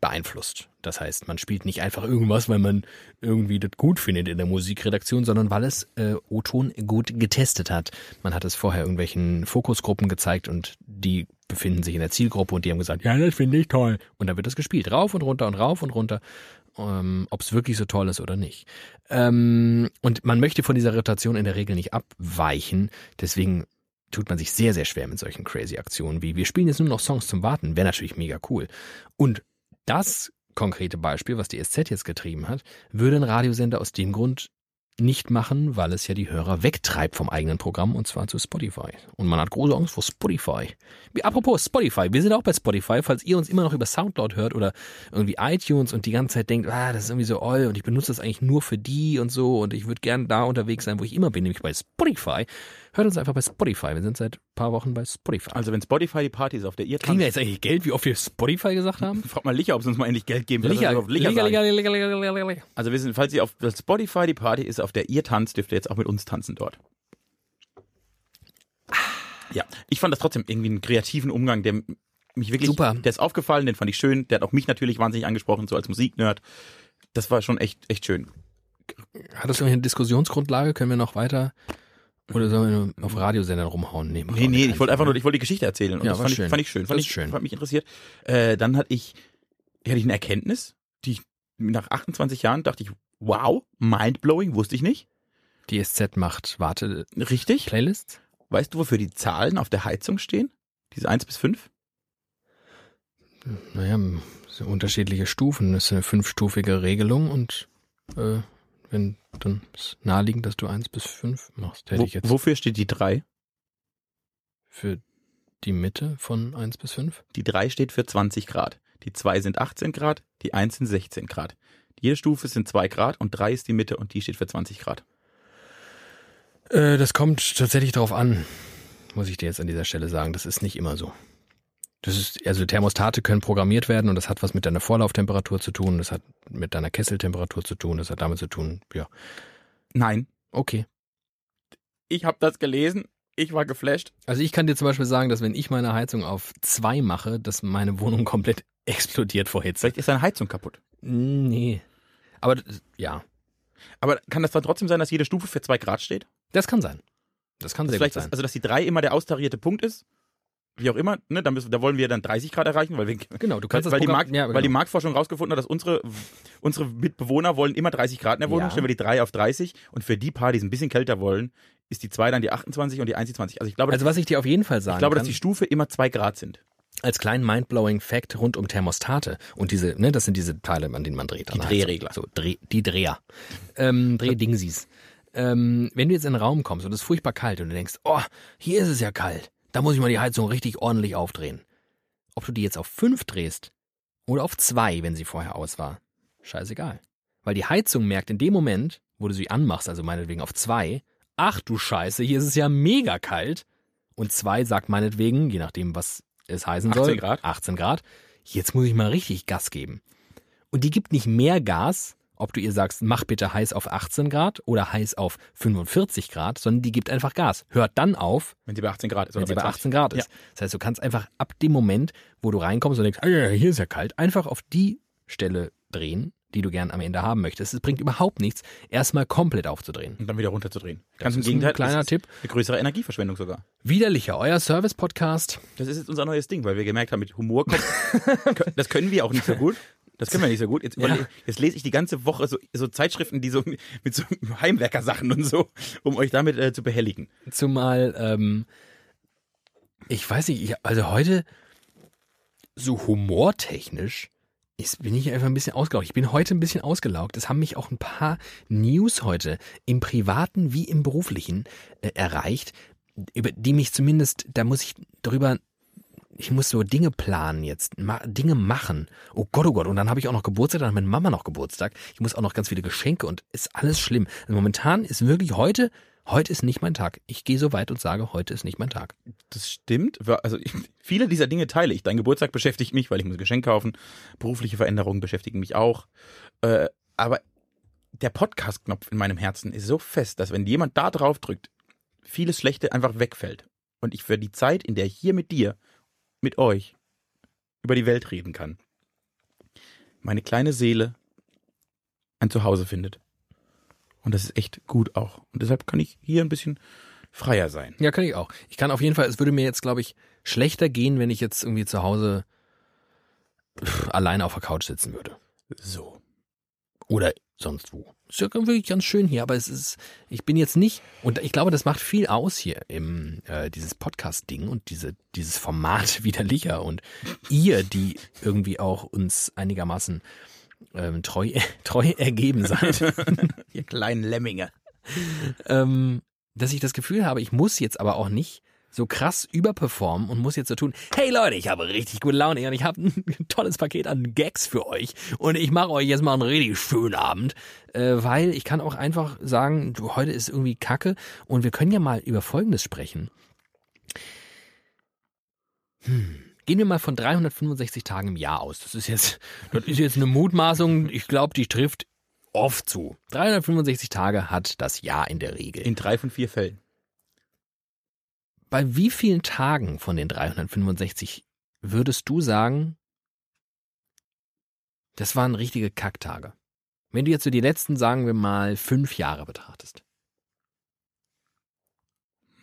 beeinflusst. Das heißt, man spielt nicht einfach irgendwas, weil man irgendwie das gut findet in der Musikredaktion, sondern weil es äh, O-Ton gut getestet hat. Man hat es vorher irgendwelchen Fokusgruppen gezeigt und die befinden sich in der Zielgruppe und die haben gesagt, ja, das finde ich toll. Und dann wird das gespielt, rauf und runter und rauf und runter, ähm, ob es wirklich so toll ist oder nicht. Ähm, und man möchte von dieser Rotation in der Regel nicht abweichen, deswegen tut man sich sehr, sehr schwer mit solchen crazy Aktionen wie wir spielen jetzt nur noch Songs zum Warten. Wäre natürlich mega cool. Und das konkrete Beispiel, was die SZ jetzt getrieben hat, würde ein Radiosender aus dem Grund nicht machen, weil es ja die Hörer wegtreibt vom eigenen Programm und zwar zu Spotify. Und man hat große Angst vor Spotify. Apropos Spotify, wir sind auch bei Spotify, falls ihr uns immer noch über Soundcloud hört oder irgendwie iTunes und die ganze Zeit denkt, ah, das ist irgendwie so oll und ich benutze das eigentlich nur für die und so und ich würde gern da unterwegs sein, wo ich immer bin, nämlich bei Spotify. Hört uns einfach bei Spotify. Wir sind seit ein paar Wochen bei Spotify. Also wenn Spotify die Party ist, auf der ihr Kriegen wir jetzt eigentlich Geld, wie oft wir Spotify gesagt haben? fragt mal Licher, ob sie uns mal endlich Geld geben. Licher, auf Licher Licher, sagen. Licher, Licher, Licher, Licher, Licher. Also wir sind, falls ihr auf Spotify die Party ist, auf der ihr tanzt, dürft ihr jetzt auch mit uns tanzen dort. Ja, ich fand das trotzdem irgendwie einen kreativen Umgang, der mich wirklich, Super. der ist aufgefallen, den fand ich schön, der hat auch mich natürlich wahnsinnig angesprochen, so als Musiknerd. Das war schon echt, echt schön. Hat das eine Diskussionsgrundlage? Können wir noch weiter? Oder sollen wir nur auf Radiosendern rumhauen? Nee, Nee, nee, ich wollte einfach Sinn, nur, ich wollte die Geschichte erzählen und Ja, das fand ich, schön. fand ich schön, fand Das ich, schön. hat mich interessiert. Äh, dann hatte ich, hatte ich eine Erkenntnis, die ich nach 28 Jahren dachte ich, wow, mindblowing, wusste ich nicht. Die SZ macht Richtig? Warte-Playlists? Weißt du, wofür die Zahlen auf der Heizung stehen? Diese 1 bis 5? Naja, so unterschiedliche Stufen. Das ist eine fünfstufige Regelung und äh, wenn dann ist naheliegend, dass du eins bis fünf machst, hätte Wo, ich jetzt wofür steht die 3? für die Mitte von eins bis fünf. Die 3 steht für 20 Grad. Die 2 sind 18 Grad, die 1 sind 16 Grad. Jede Stufe sind 2 Grad und 3 ist die Mitte und die steht für 20 Grad. Äh, das kommt tatsächlich darauf an, muss ich dir jetzt an dieser Stelle sagen. Das ist nicht immer so. Das ist, also Thermostate können programmiert werden und das hat was mit deiner Vorlauftemperatur zu tun, das hat mit deiner Kesseltemperatur zu tun, das hat damit zu tun, ja. Nein, Okay. ich habe das gelesen, ich war geflasht. Also ich kann dir zum Beispiel sagen, dass wenn ich meine Heizung auf zwei mache, dass meine Wohnung komplett explodiert vor Hitze. Vielleicht ist deine Heizung kaputt. Nee. Aber das- ja, Aber kann das dann trotzdem sein, dass jede Stufe für 2 Grad steht? das kann sein. Das kann Also sehr gut vielleicht, sein. ist, also dass die 3 immer der austarierte Punkt ist? Wie auch immer, ne? da, müssen, da wollen wir dann 30 Grad erreichen, weil wir genau, du weil, kannst das weil, die Programm- Markt, ja, weil die genau. Marktforschung rausgefunden hat, dass unsere, unsere Mitbewohner wollen immer 30 Grad in der Wohnung, Ja. stellen wir die 3 auf 30 und für die paar, die es ein bisschen kälter wollen, ist die 2 dann die 28 und die 1 die 20. Also ich glaube, Also was ich dir auf jeden Fall sagen ich glaube kann, dass die Stufe immer 2 Grad sind. als kleinen mindblowing Fact rund um Thermostate und diese, ne, das sind diese Teile, an denen man dreht. Die Heizung. Drehregler. So, Dreh, die Dreher. Ähm, Drehdingsies. ähm, wenn du jetzt in einen Raum kommst und es ist furchtbar kalt und du denkst, oh, hier ist es ja kalt, da muss ich mal die Heizung richtig ordentlich aufdrehen. Ob du die jetzt auf fünf drehst oder auf zwei, wenn sie vorher aus war, scheißegal. Weil die Heizung merkt in dem Moment, wo du sie anmachst, also meinetwegen auf zwei, ach du Scheiße, hier ist es ja mega kalt. Und zwei sagt meinetwegen, je nachdem, was es heißen 18 soll, Grad. 18 Grad, jetzt muss ich mal richtig Gas geben. Und die gibt nicht mehr Gas, ob du ihr sagst, mach bitte heiß auf 18 Grad oder heiß auf 45 Grad, sondern die gibt einfach Gas. Hört dann auf, Wenn sie bei 18 Grad ist. wenn sie bei 20. 18 Grad ist. Das heißt, du kannst einfach ab dem Moment, wo du reinkommst und denkst, ah, ja, hier ist ja kalt, einfach auf die Stelle drehen, die du gern am Ende haben möchtest. Es bringt überhaupt nichts, erstmal komplett aufzudrehen. Und dann wieder runterzudrehen. Das Ganz im ist ein Gegenteil. kleiner Tipp. Eine größere Energieverschwendung sogar. Widerlicher, euer Service-Podcast. Das ist jetzt unser neues Ding, weil wir gemerkt haben, mit Humor kommt. das können wir auch nicht so gut. Das können wir nicht so gut. Jetzt, Ja. jetzt lese ich die ganze Woche so, so Zeitschriften, die so mit so Heimwerkersachen und so, um euch damit äh, zu behelligen. Zumal, ähm, ich weiß nicht, ich, also heute so humortechnisch ist, bin ich einfach ein bisschen ausgelaugt. Ich bin heute ein bisschen ausgelaugt. Es haben mich auch ein paar News heute im privaten wie im beruflichen äh, erreicht, über die mich zumindest, da muss ich drüber, ich muss so Dinge planen jetzt, Dinge machen. Oh Gott, oh Gott. Und dann habe ich auch noch Geburtstag, dann hat meine Mama noch Geburtstag. Ich muss auch noch ganz viele Geschenke und ist alles schlimm. Also momentan ist wirklich heute, heute ist nicht mein Tag. Ich gehe so weit und sage, heute ist nicht mein Tag. Das stimmt. Also ich, viele dieser Dinge teile ich. Dein Geburtstag beschäftigt mich, weil ich muss ein Geschenk kaufen. Berufliche Veränderungen beschäftigen mich auch. Äh, aber der Podcast-Knopf in meinem Herzen ist so fest, dass wenn jemand da drauf drückt, vieles Schlechte einfach wegfällt. Und ich für die Zeit, in der ich hier mit dir, mit euch, über die Welt reden kann, meine kleine Seele ein Zuhause findet. Und das ist echt gut auch. Und deshalb kann ich hier ein bisschen freier sein. Ja, kann ich auch. Ich kann auf jeden Fall, es würde mir jetzt, glaube ich, schlechter gehen, wenn ich jetzt irgendwie zu Hause pff, alleine auf der Couch sitzen würde. So. Oder sonst wo. Ist ja wirklich ganz schön hier, aber es ist, ich bin jetzt nicht, und ich glaube, das macht viel aus hier im, äh, dieses Podcast-Ding und diese, dieses Format widerlicher und ihr, die irgendwie auch uns einigermaßen ähm, treu, treu ergeben seid. Ihr kleinen Lemminge. ähm, dass ich das Gefühl habe, ich muss jetzt aber auch nicht so krass überperformen und muss jetzt so tun, hey Leute, ich habe richtig gute Laune und ich habe ein tolles Paket an Gags für euch und ich mache euch jetzt mal einen richtig schönen Abend, äh, weil ich kann auch einfach sagen, du, heute ist irgendwie Kacke und wir können ja mal über Folgendes sprechen. Hm. Gehen wir mal von 365 Tagen im Jahr aus. Das ist jetzt, das ist jetzt eine Mutmaßung. Ich glaube, die trifft oft zu. 365 Tage hat das Jahr in der Regel. In drei von vier Fällen. Bei wie vielen Tagen von den 365 würdest du sagen, das waren richtige Kacktage? Wenn du jetzt so die letzten, sagen wir mal, fünf Jahre betrachtest.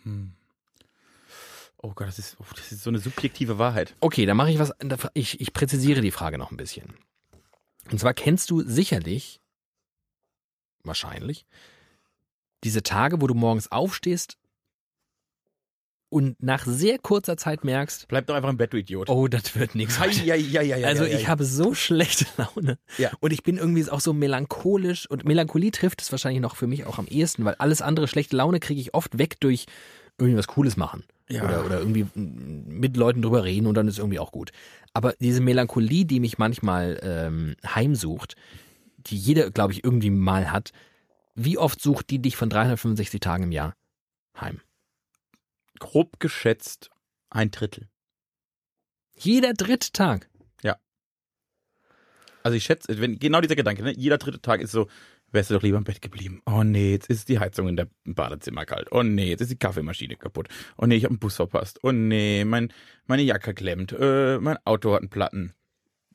Hm. Oh Gott, das ist, oh, das ist so eine subjektive Wahrheit. Okay, dann mache ich was, ich, ich präzisiere die Frage noch ein bisschen. Und zwar kennst du sicherlich, wahrscheinlich, diese Tage, wo du morgens aufstehst und nach sehr kurzer Zeit merkst, Bleib doch einfach im Bett, du Idiot. oh, das wird nichts. Ei, ei, ei, ei, Also ich habe so schlechte Laune. Ja. Und ich bin irgendwie auch so melancholisch. Und Melancholie trifft es wahrscheinlich noch für mich auch am ehesten, weil alles andere schlechte Laune kriege ich oft weg durch irgendwie was Cooles machen. Ja. Oder, oder irgendwie mit Leuten drüber reden und dann ist irgendwie auch gut. Aber diese Melancholie, die mich manchmal ähm, heimsucht, die jeder, glaube ich, irgendwie mal hat, wie oft sucht die dich von 365 Tagen im Jahr heim? Grob geschätzt ein Drittel. Jeder dritte Tag. Also ich schätze, wenn genau dieser Gedanke, ne? jeder dritte Tag ist so, wärst du doch lieber im Bett geblieben. Oh nee, jetzt ist die Heizung in der im Badezimmer kalt. Oh nee, jetzt ist die Kaffeemaschine kaputt. Oh nee, ich habe einen Bus verpasst. Oh nee, mein, meine Jacke klemmt. Äh, mein Auto hat einen Platten.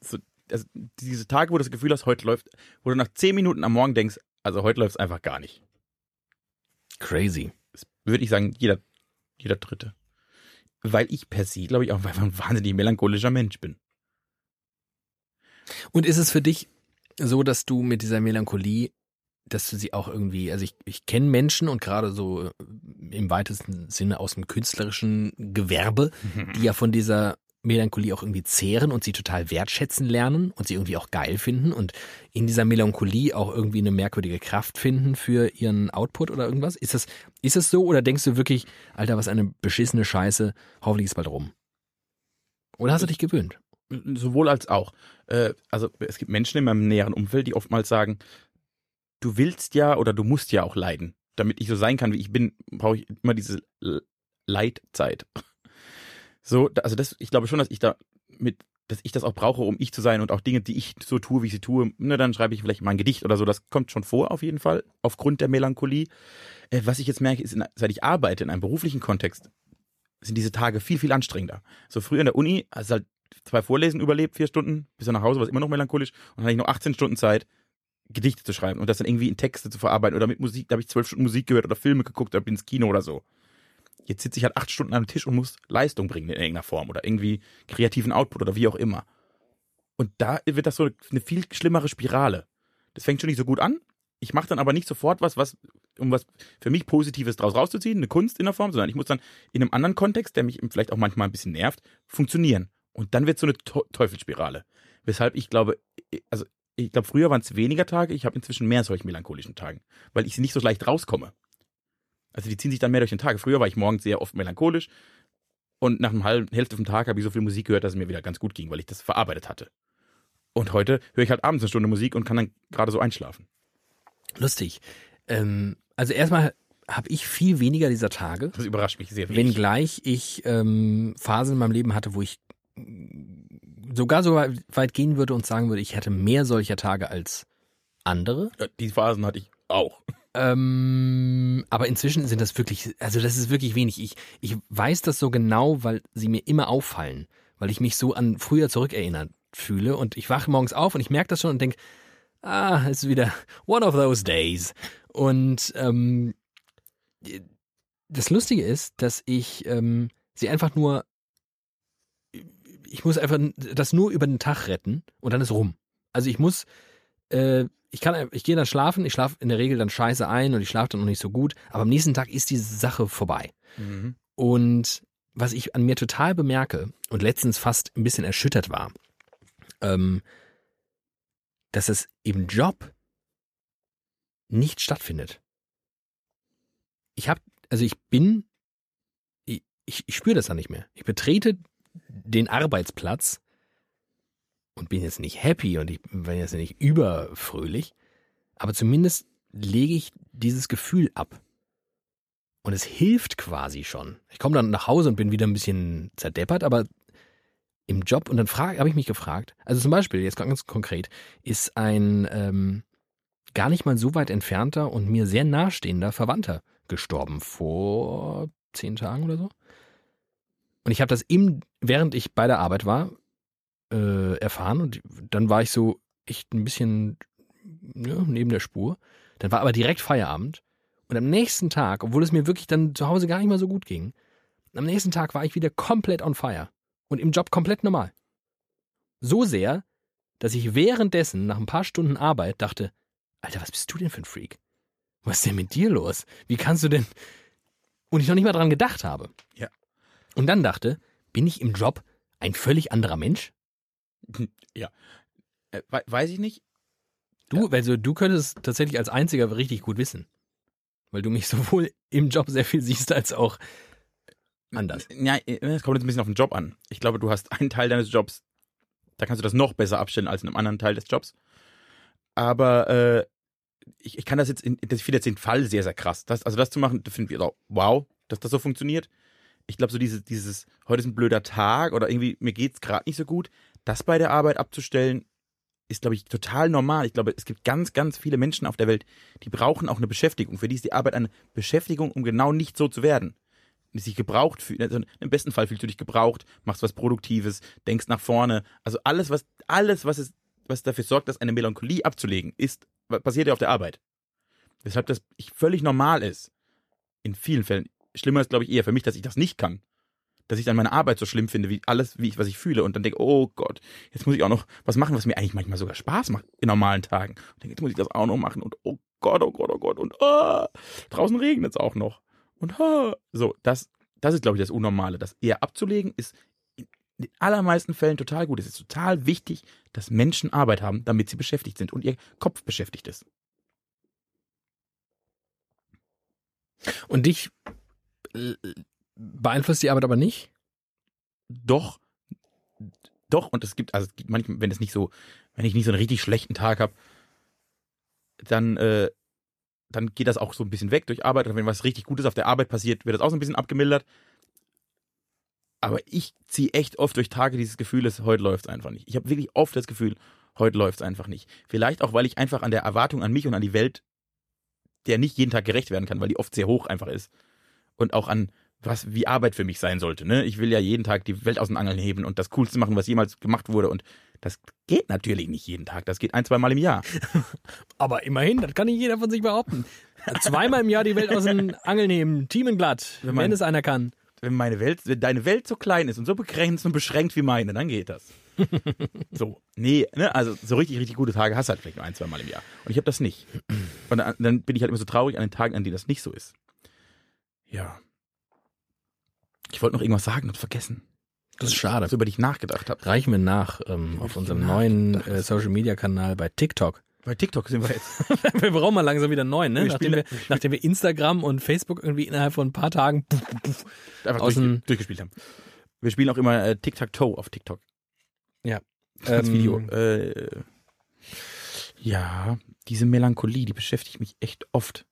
So, also diese Tage, wo du das Gefühl hast, heute läuft, wo du nach zehn Minuten am Morgen denkst, also heute läuft es einfach gar nicht. Crazy. Das würde ich sagen, jeder, jeder dritte. Weil ich per se, glaube ich, auch einfach ein wahnsinnig melancholischer Mensch bin. Und ist es für dich so, dass du mit dieser Melancholie, dass du sie auch irgendwie, also ich, ich kenne Menschen und gerade so im weitesten Sinne aus dem künstlerischen Gewerbe, die ja von dieser Melancholie auch irgendwie zehren und sie total wertschätzen lernen und sie irgendwie auch geil finden und in dieser Melancholie auch irgendwie eine merkwürdige Kraft finden für ihren Output oder irgendwas? Ist das, ist das so oder denkst du wirklich, Alter, was eine beschissene Scheiße, hoffentlich ist bald rum? Oder hast du dich gewöhnt? Sowohl als auch. Äh, also es gibt Menschen in meinem näheren Umfeld, die oftmals sagen, du willst ja oder du musst ja auch leiden. Damit ich so sein kann, wie ich bin, brauche ich immer diese Leidzeit. So, also das, ich glaube schon, dass ich da mit, dass ich das auch brauche, um ich zu sein und auch Dinge, die ich so tue, wie ich sie tue, ne, dann schreibe ich vielleicht mal ein Gedicht oder so. Das kommt schon vor, auf jeden Fall, aufgrund der Melancholie. Äh, was ich jetzt merke, ist, seit ich arbeite in einem beruflichen Kontext, sind diese Tage viel, viel anstrengender. So früher in der Uni, du halt zwei Vorlesen überlebt, vier Stunden, bis nach Hause, war es immer noch melancholisch, und dann hatte ich noch 18 Stunden Zeit, Gedichte zu schreiben und das dann irgendwie in Texte zu verarbeiten oder mit Musik, da habe ich zwölf Stunden Musik gehört oder Filme geguckt oder bin ins Kino oder so. Jetzt sitze ich halt acht Stunden am Tisch und muss Leistung bringen in irgendeiner Form oder irgendwie kreativen Output oder wie auch immer. Und da wird das so eine viel schlimmere Spirale. Das fängt schon nicht so gut an. Ich mache dann aber nicht sofort was, was, um was für mich Positives draus rauszuziehen, eine Kunst in der Form, sondern ich muss dann in einem anderen Kontext, der mich vielleicht auch manchmal ein bisschen nervt, funktionieren. Und dann wird so eine Teu- Teufelsspirale. Weshalb ich glaube, also ich glaube, früher waren es weniger Tage, ich habe inzwischen mehr solche melancholischen Tagen, weil ich sie nicht so leicht rauskomme. Also die ziehen sich dann mehr durch den Tag. Früher war ich morgens sehr oft melancholisch und nach einer halben Hälfte vom Tag habe ich so viel Musik gehört, dass es mir wieder ganz gut ging, weil ich das verarbeitet hatte. Und heute höre ich halt abends eine Stunde Musik und kann dann gerade so einschlafen. Lustig. Ähm, also erstmal habe ich viel weniger dieser Tage, Das überrascht mich sehr wenig. wenngleich ich ähm, Phasen in meinem Leben hatte, wo ich sogar so weit gehen würde und sagen würde, ich hätte mehr solcher Tage als andere. Die Phasen hatte ich auch. Ähm, aber inzwischen sind das wirklich, also das ist wirklich wenig. Ich, ich weiß das so genau, weil sie mir immer auffallen, weil ich mich so an früher zurückerinnert fühle und ich wache morgens auf und ich merke das schon und denke, ah, es ist wieder one of those days. Und ähm, das Lustige ist, dass ich ähm, sie einfach nur, ich muss einfach das nur über den Tag retten und dann ist rum. Also ich muss, äh, ich kann, ich gehe dann schlafen, ich schlafe in der Regel dann scheiße ein und ich schlafe dann noch nicht so gut, aber am nächsten Tag ist diese Sache vorbei. Mhm. Und was ich an mir total bemerke und letztens fast ein bisschen erschüttert war, ähm, dass es im Job nicht stattfindet. Ich habe, also ich bin, ich, ich, ich spüre das dann nicht mehr. Ich betrete den Arbeitsplatz und bin jetzt nicht happy und ich bin jetzt nicht überfröhlich, aber zumindest lege ich dieses Gefühl ab. Und es hilft quasi schon. Ich komme dann nach Hause und bin wieder ein bisschen zerdeppert, aber im Job, und dann habe ich mich gefragt, also zum Beispiel, jetzt ganz konkret, ist ein ähm, gar nicht mal so weit entfernter und mir sehr nahestehender Verwandter gestorben vor zehn Tagen oder so. Und ich habe das im, während ich bei der Arbeit war, äh, erfahren und dann war ich so echt ein bisschen ja, neben der Spur. Dann war aber direkt Feierabend und am nächsten Tag, obwohl es mir wirklich dann zu Hause gar nicht mehr so gut ging, am nächsten Tag war ich wieder komplett on fire und im Job komplett normal. So sehr, dass ich währenddessen nach ein paar Stunden Arbeit dachte, Alter, was bist du denn für ein Freak? Was ist denn mit dir los? Wie kannst du denn? Und ich noch nicht mal dran gedacht habe. Ja. Und dann dachte, bin ich im Job ein völlig anderer Mensch? Äh, wei- weiß ich nicht. Du, also du könntest tatsächlich als einziger richtig gut wissen. Weil du mich sowohl im Job sehr viel siehst, als auch anders. Ja, äh, es kommt jetzt ein bisschen auf den Job an. Ich glaube, du hast einen Teil deines Jobs, da kannst du das noch besser abstellen als in einem anderen Teil des Jobs. Aber äh, ich, ich kann das jetzt, in, das- ich finde jetzt den Fall sehr, sehr krass. Das, also das zu machen, das finde ich auch wow, dass das so funktioniert. Ich glaube, so dieses, dieses, heute ist ein blöder Tag oder irgendwie, mir geht's gerade nicht so gut, das bei der Arbeit abzustellen, ist, glaube ich, total normal. Ich glaube, es gibt ganz, ganz viele Menschen auf der Welt, die brauchen auch eine Beschäftigung. Für die ist die Arbeit eine Beschäftigung, um genau nicht so zu werden sich gebraucht fühlt. Also Im besten Fall fühlst du dich gebraucht, machst was Produktives, denkst nach vorne. Also alles, was, alles, was es, was dafür sorgt, dass eine Melancholie abzulegen, ist, passiert ja auf der Arbeit. Weshalb das völlig normal ist. In vielen Fällen. Schlimmer ist, glaube ich, eher für mich, dass ich das nicht kann. Dass ich dann meine Arbeit so schlimm finde, wie alles, wie ich, was ich fühle und dann denke, oh Gott, jetzt muss ich auch noch was machen, was mir eigentlich manchmal sogar Spaß macht in normalen Tagen. Und denke, jetzt muss ich das auch noch machen und oh Gott, oh Gott, oh Gott und ah, draußen regnet es auch noch. Und ha, so, das, das ist, glaube ich, das Unnormale. Das eher abzulegen ist in den allermeisten Fällen total gut. Es ist total wichtig, dass Menschen Arbeit haben, damit sie beschäftigt sind und ihr Kopf beschäftigt ist. Und dich äh, beeinflusst die Arbeit aber nicht? Doch, doch, und es gibt, also es gibt manchmal, wenn es nicht so, wenn ich nicht so einen richtig schlechten Tag habe, dann, äh, dann geht das auch so ein bisschen weg durch Arbeit. Und wenn was richtig Gutes auf der Arbeit passiert, wird das auch so ein bisschen abgemildert. Aber ich ziehe echt oft durch Tage dieses Gefühl, dass heute läuft es einfach nicht. Ich habe wirklich oft das Gefühl, heute läuft es einfach nicht. Vielleicht auch, weil ich einfach an der Erwartung an mich und an die Welt, der nicht jeden Tag gerecht werden kann, weil die oft sehr hoch einfach ist. Und auch an was wie Arbeit für mich sein sollte. Ne? Ich will ja jeden Tag die Welt aus den Angeln heben und das Coolste machen, was jemals gemacht wurde. Und das geht natürlich nicht jeden Tag. Das geht ein, zwei Mal im Jahr. Aber immerhin, das kann nicht jeder von sich behaupten. Zweimal im Jahr die Welt aus den Angeln nehmen, Teamenglatt, Wenn wenn, man- es einer kann. Wenn meine Welt, wenn deine Welt so klein ist und so begrenzt und beschränkt wie meine, dann geht das. so. Nee, ne, also so richtig, richtig gute Tage hast du halt vielleicht nur ein, zwei Mal im Jahr. Und ich habe das nicht. Und dann bin ich halt immer so traurig an den Tagen, an denen das nicht so ist. Ja. Ich wollte noch irgendwas sagen und vergessen. Das ist schade. Was über dich nachgedacht habe. Reichen wir nach ähm, auf unserem neuen äh, Social Media Kanal bei TikTok. Bei TikTok sind wir jetzt. wir brauchen mal langsam wieder einen neuen, ne? Wir Nachdem wir, nachdem wir Instagram und Facebook irgendwie innerhalb von ein paar Tagen. Puff, puff, einfach Aus durchge dem- durchgespielt haben. Wir spielen auch immer äh, Tic-Tac-Toe auf TikTok. Ja. Als Ähm, Video. Äh, ja, diese Melancholie, die beschäftigt mich echt oft.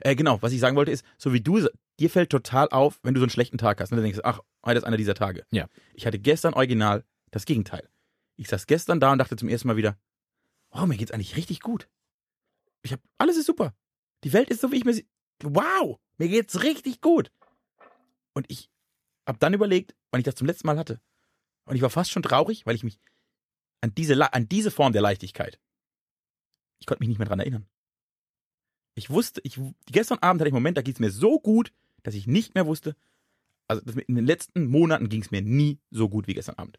Äh, genau, was ich sagen wollte ist, so wie du, dir fällt total auf, wenn du so einen schlechten Tag hast. Und dann denkst du, ach, heute ist einer dieser Tage. Ja. Ich hatte gestern original das Gegenteil. Ich saß gestern da und dachte zum ersten Mal wieder, oh, mir geht's eigentlich richtig gut. Ich hab, alles ist super. Die Welt ist so, wie ich mir sie, wow, mir geht's richtig gut. Und ich hab dann überlegt, wann ich das zum letzten Mal hatte. Und ich war fast schon traurig, weil ich mich an diese, an diese Form der Leichtigkeit, ich konnte mich nicht mehr dran erinnern. Ich wusste, ich, gestern Abend hatte ich einen Moment, da es mir so gut, dass ich nicht mehr wusste, also in den letzten Monaten ging es mir nie so gut wie gestern Abend.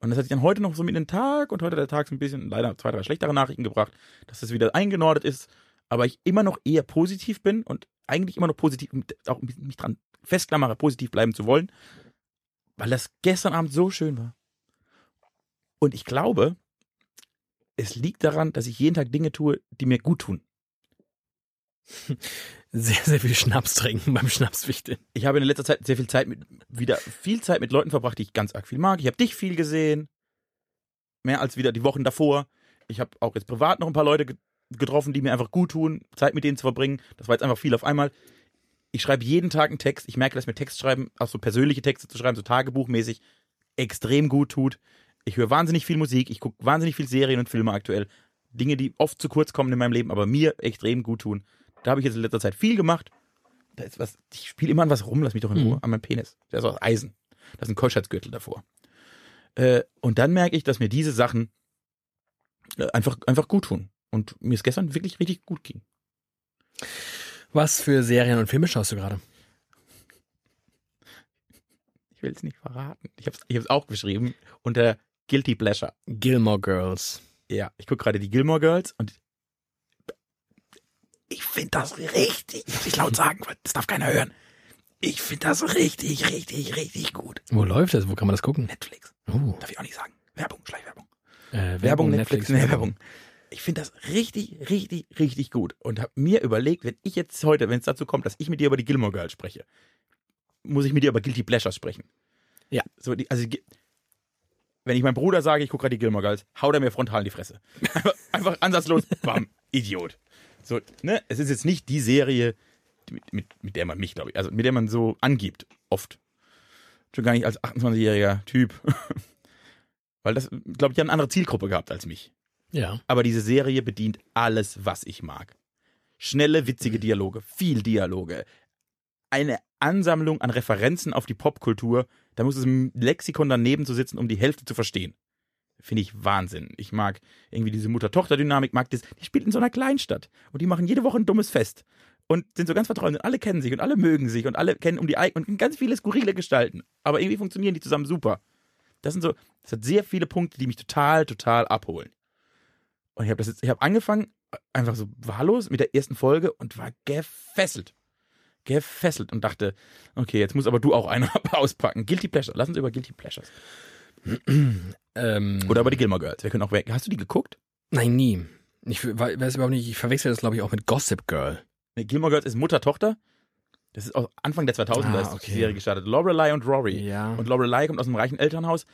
Und das hat sich dann heute noch so mit dem Tag und heute der Tag so ein bisschen leider zwei, drei schlechtere Nachrichten gebracht, dass das wieder eingenordet ist, aber ich immer noch eher positiv bin und eigentlich immer noch positiv, auch mich dran festklammere, positiv bleiben zu wollen, weil das gestern Abend so schön war. Und ich glaube, es liegt daran, dass ich jeden Tag Dinge tue, die mir gut tun. Sehr, sehr viel Schnaps trinken beim Schnapswichteln. Ich habe in letzter Zeit sehr viel Zeit mit, wieder viel Zeit mit Leuten verbracht, die ich ganz arg viel mag. Ich habe dich viel gesehen. Mehr als wieder die Wochen davor. Ich habe auch jetzt privat noch ein paar Leute ge- getroffen, die mir einfach gut tun, Zeit mit denen zu verbringen. Das war jetzt einfach viel auf einmal. Ich schreibe jeden Tag einen Text. Ich merke, dass mir Textschreiben, auch so persönliche Texte zu schreiben, so tagebuchmäßig, extrem gut tut. Ich höre wahnsinnig viel Musik. Ich gucke wahnsinnig viel Serien und Filme aktuell. Dinge, die oft zu kurz kommen in meinem Leben, aber mir extrem gut tun. Da habe ich jetzt in letzter Zeit viel gemacht. Da ist was, ich spiele immer an was rum, lass mich doch in Mhm. Ruhe, an meinem Penis. Der ist aus Eisen. Da ist ein Keuschheitsgürtel davor. Äh, und dann merke ich, dass mir diese Sachen äh, einfach, einfach gut tun. Und mir es gestern wirklich richtig gut ging. Was für Serien und Filme schaust du gerade? Ich will es nicht verraten. Ich habe es ich hab's auch geschrieben unter Guilty Pleasure. Gilmore Girls. Ja, ich gucke gerade die Gilmore Girls und ich finde das richtig, ich muss nicht laut sagen, weil das darf keiner hören. Ich finde das richtig, richtig, richtig gut. Wo läuft das? Wo kann man das gucken? Netflix. Oh, Darf ich auch nicht sagen. Werbung, Schleichwerbung. äh, Werbung, Netflix, nee, Werbung. Ich finde das richtig, richtig, richtig gut und habe mir überlegt, wenn ich jetzt heute, wenn es dazu kommt, dass ich mit dir über die Gilmore Girls spreche, muss ich mit dir über Guilty Pleasures sprechen. Ja. So die, also wenn ich meinem Bruder sage, ich gucke gerade die Gilmore Girls, haut er mir frontal in die Fresse. Einfach, einfach ansatzlos, bam, Idiot. So, ne, es ist jetzt nicht die Serie, die- mit, mit, mit der man mich, glaube ich, also mit der man so angibt, oft. Schon gar nicht als 28-jähriger Typ. Weil das, glaube ich, hat eine andere Zielgruppe gehabt als mich. Ja. Aber diese Serie bedient alles, was ich mag. Schnelle, witzige Dialoge, viel Dialoge, eine Ansammlung an Referenzen auf die Popkultur. Da muss es im Lexikon daneben zu sitzen, um die Hälfte zu verstehen. Finde ich Wahnsinn. Ich mag irgendwie diese Mutter-Tochter-Dynamik, mag das. Die spielt in so einer Kleinstadt und die machen jede Woche ein dummes Fest und sind so ganz vertraut und alle kennen sich und alle mögen sich und alle kennen um die eigenen und ganz viele skurrile Gestalten. Aber irgendwie funktionieren die zusammen super. Das sind so, das hat sehr viele Punkte, die mich total, total abholen. Und ich habe das jetzt, ich habe angefangen, einfach so wahllos mit der ersten Folge und war gefesselt. gefesselt und dachte, okay, jetzt muss aber du auch eine auspacken. Guilty Pleasure. Lass uns über Guilty Pleasures. Ähm, Oder über die Gilmore Girls. Wir können auch weg. Hast du die geguckt? Nein, nie. Ich we- weiß überhaupt nicht, ich verwechsel das, glaube ich, auch mit Gossip Girl. Nee, Gilmore Girls ist Mutter-Tochter. Das ist aus Anfang der 2000er Ah, ist okay. die Serie gestartet. Lorelei und Rory. Ja, Und Lorelei kommt aus einem reichen Elternhaus,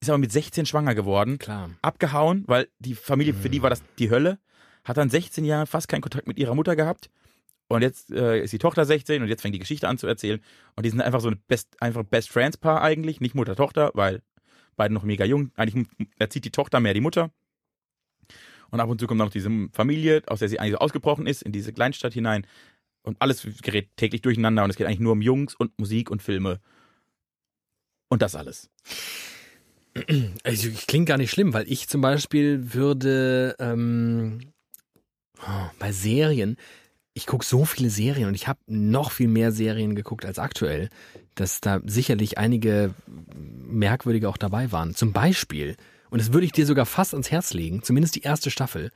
ist aber mit 16 schwanger geworden, klar. abgehauen, weil die Familie, für die war das die Hölle, hat dann 16 Jahre fast keinen Kontakt mit ihrer Mutter gehabt. Und jetzt äh, ist die Tochter 16 und jetzt fängt die Geschichte an zu erzählen. Und die sind einfach so ein Best, einfach Best Friends Paar eigentlich, nicht Mutter-Tochter, weil beide noch mega jung. Eigentlich erzieht die Tochter mehr die Mutter. Und ab und zu kommt noch diese Familie, aus der sie eigentlich so ausgebrochen ist, in diese Kleinstadt hinein. Und alles gerät täglich durcheinander und es geht eigentlich nur um Jungs und Musik und Filme. Und das alles. Also, klingt gar nicht schlimm, weil ich zum Beispiel würde ähm, oh, bei Serien, ich gucke so viele Serien und ich habe noch viel mehr Serien geguckt als aktuell, dass da sicherlich einige merkwürdige auch dabei waren. Zum Beispiel, und das würde ich dir sogar fast ans Herz legen, zumindest die erste Staffel,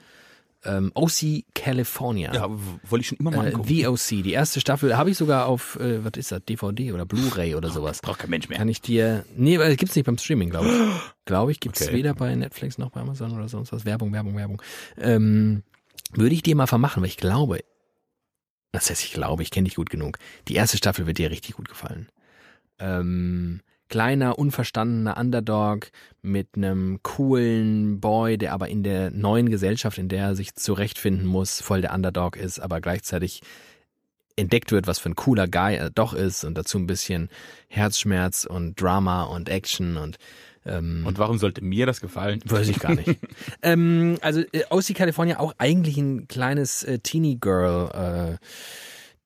ähm, OC California. Ja, wollte ich schon immer mal Äh, angucken. The OC, die erste Staffel, habe ich sogar auf, äh, was ist das, DVD oder Blu-ray oder sowas. Braucht kein Mensch mehr. Kann ich dir. Nee, weil gibt's nicht beim Streaming, glaube ich. Glaube ich, gibt's Okay. weder bei Netflix noch bei Amazon oder sonst was. Werbung, Werbung, Werbung. Ähm, würde ich dir mal vermachen, weil ich glaube, das heißt, ich glaube, ich kenne dich gut genug. Die erste Staffel wird dir richtig gut gefallen. Ähm, kleiner, unverstandener Underdog mit einem coolen Boy, der aber in der neuen Gesellschaft, in der er sich zurechtfinden muss, voll der Underdog ist, aber gleichzeitig entdeckt wird, was für ein cooler Guy er doch ist und dazu ein bisschen Herzschmerz und Drama und Action und ähm, Und warum sollte mir das gefallen? Weiß ich gar nicht. ähm, also äh, OC California auch eigentlich ein kleines äh, Teenie Girl äh,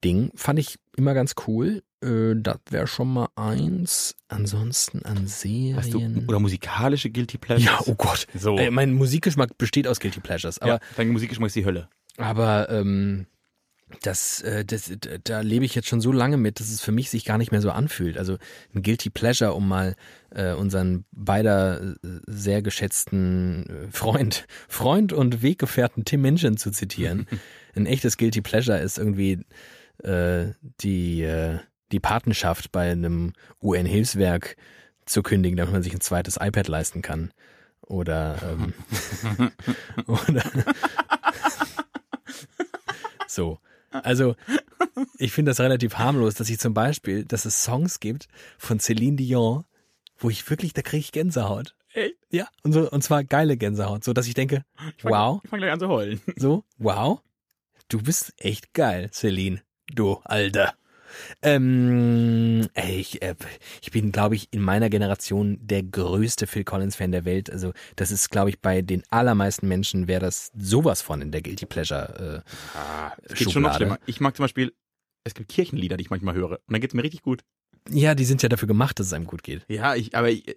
Ding. Fand ich immer ganz cool. Äh, das wäre schon mal eins. Ansonsten an Serien. Hast du, oder musikalische Guilty Pleasures? ja, oh Gott. So. Äh, mein Musikgeschmack besteht aus Guilty Pleasures. Aber ja, dein Musikgeschmack ist die Hölle. aber ähm, das, äh, das, da lebe ich jetzt schon so lange mit, dass es für mich sich gar nicht mehr so anfühlt. Also ein Guilty Pleasure, um mal äh, unseren beider äh, sehr geschätzten äh, Freund, Freund und Weggefährten Tim Minchin zu zitieren. ein echtes Guilty Pleasure ist irgendwie äh, die, äh, die Patenschaft bei einem UN-Hilfswerk zu kündigen, damit man sich ein zweites iPad leisten kann. Oder, ähm, oder so. Also, ich finde das relativ harmlos, dass ich zum Beispiel, dass es Songs gibt von Celine Dion, wo ich wirklich, da kriege ich Gänsehaut. Echt? Ja, und, so, und zwar geile Gänsehaut, so dass ich denke, Ich fang, wow, Ich fange gleich an zu heulen. so, wow, du bist echt geil, Celine, du Alter. Ähm, ey, ich, äh, ich bin, glaube ich, in meiner Generation der größte Phil Collins-Fan der Welt. Also das ist, glaube ich, bei den allermeisten Menschen wäre das sowas von in der Guilty Pleasure. Äh, Ah, es geht schon noch Schublade. schlimmer. Ich mag zum Beispiel, es gibt Kirchenlieder, die ich manchmal höre. Und dann geht's mir richtig gut. Ja, die sind ja dafür gemacht, dass es einem gut geht. Ja, ich, aber ich,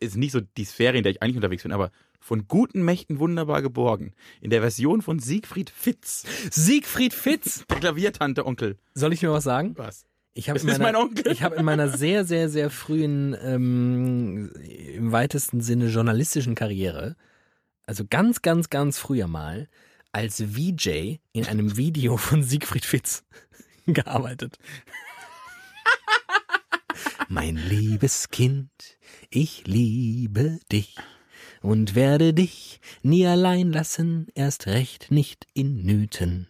ist nicht so die Sphäre, in der ich eigentlich unterwegs bin, aber von guten Mächten wunderbar geborgen. In der Version von Siegfried Fitz. Siegfried Fitz! Der Klaviertante Onkel. Soll ich mir was sagen? Was? Ich habe in meiner, mein ich habe in meiner sehr, sehr, sehr frühen, ähm, im weitesten Sinne journalistischen Karriere, also ganz, ganz, ganz früher mal, als VJ in einem Video von Siegfried Fitz gearbeitet. Mein liebes Kind, ich liebe dich und werde dich nie allein lassen, erst recht nicht in Nöten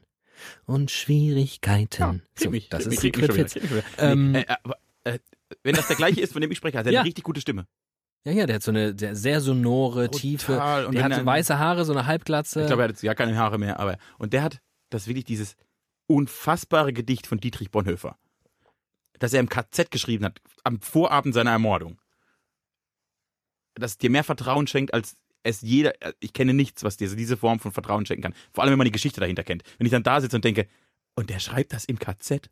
und Schwierigkeiten. Krieg mich, das ist schon Fitz. Ähm, Nee, äh, aber, äh, wenn das der gleiche ist, von dem ich spreche, hat er Ja. eine richtig gute Stimme. Ja, ja, der hat so eine sehr, sehr sonore, Total. tiefe. Und der hat so weiße Haare, so eine Halbglatze. Ich glaube, er hat jetzt gar keine Haare mehr, aber und der hat das wirklich dieses unfassbare Gedicht von Dietrich Bonhoeffer, das er im KZ geschrieben hat, am Vorabend seiner Ermordung. Das dir mehr Vertrauen schenkt, als es jeder, ich kenne nichts, was dir diese Form von Vertrauen schenken kann. Vor allem, wenn man die Geschichte dahinter kennt. Wenn ich dann da sitze und denke, und der schreibt das im KZ.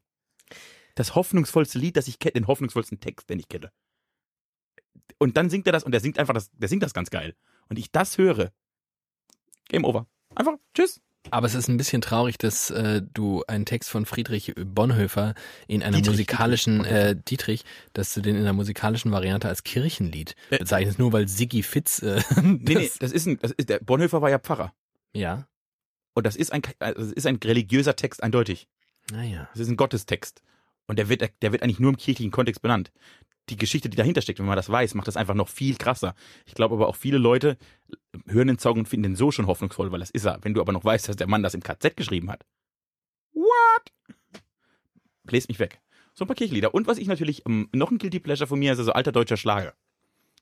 Das hoffnungsvollste Lied, das ich kenne, den hoffnungsvollsten Text, den ich kenne. Und dann singt er das und der singt einfach das, der singt das ganz geil. Und ich das höre, Game over. Einfach, tschüss. Aber es ist ein bisschen traurig, dass äh, du einen Text von Friedrich Bonhoeffer in einer Dietrich, musikalischen, Dietrich äh, Dietrich, dass du den in einer musikalischen Variante als Kirchenlied Äh. bezeichnest, nur weil Siggi Fitz. Äh, Nee, nee, das- ist ein, das ist, der Bonhoeffer war ja Pfarrer. Ja, Und das ist ein, also das ist ein religiöser Text, eindeutig. naja. Das ist ein Gottestext. Und der wird, der wird eigentlich nur im kirchlichen Kontext benannt. Die Geschichte, die dahinter steckt, wenn man das weiß, macht das einfach noch viel krasser. Ich glaube aber auch viele Leute hören den Song und finden den so schon hoffnungsvoll, weil das ist er. Wenn du aber noch weißt, dass der Mann das im KZ geschrieben hat. What? Bläst mich weg. So ein paar Kirchenlieder. Und was ich natürlich, ähm, noch ein Guilty Pleasure von mir ist, also alter deutscher Schlager.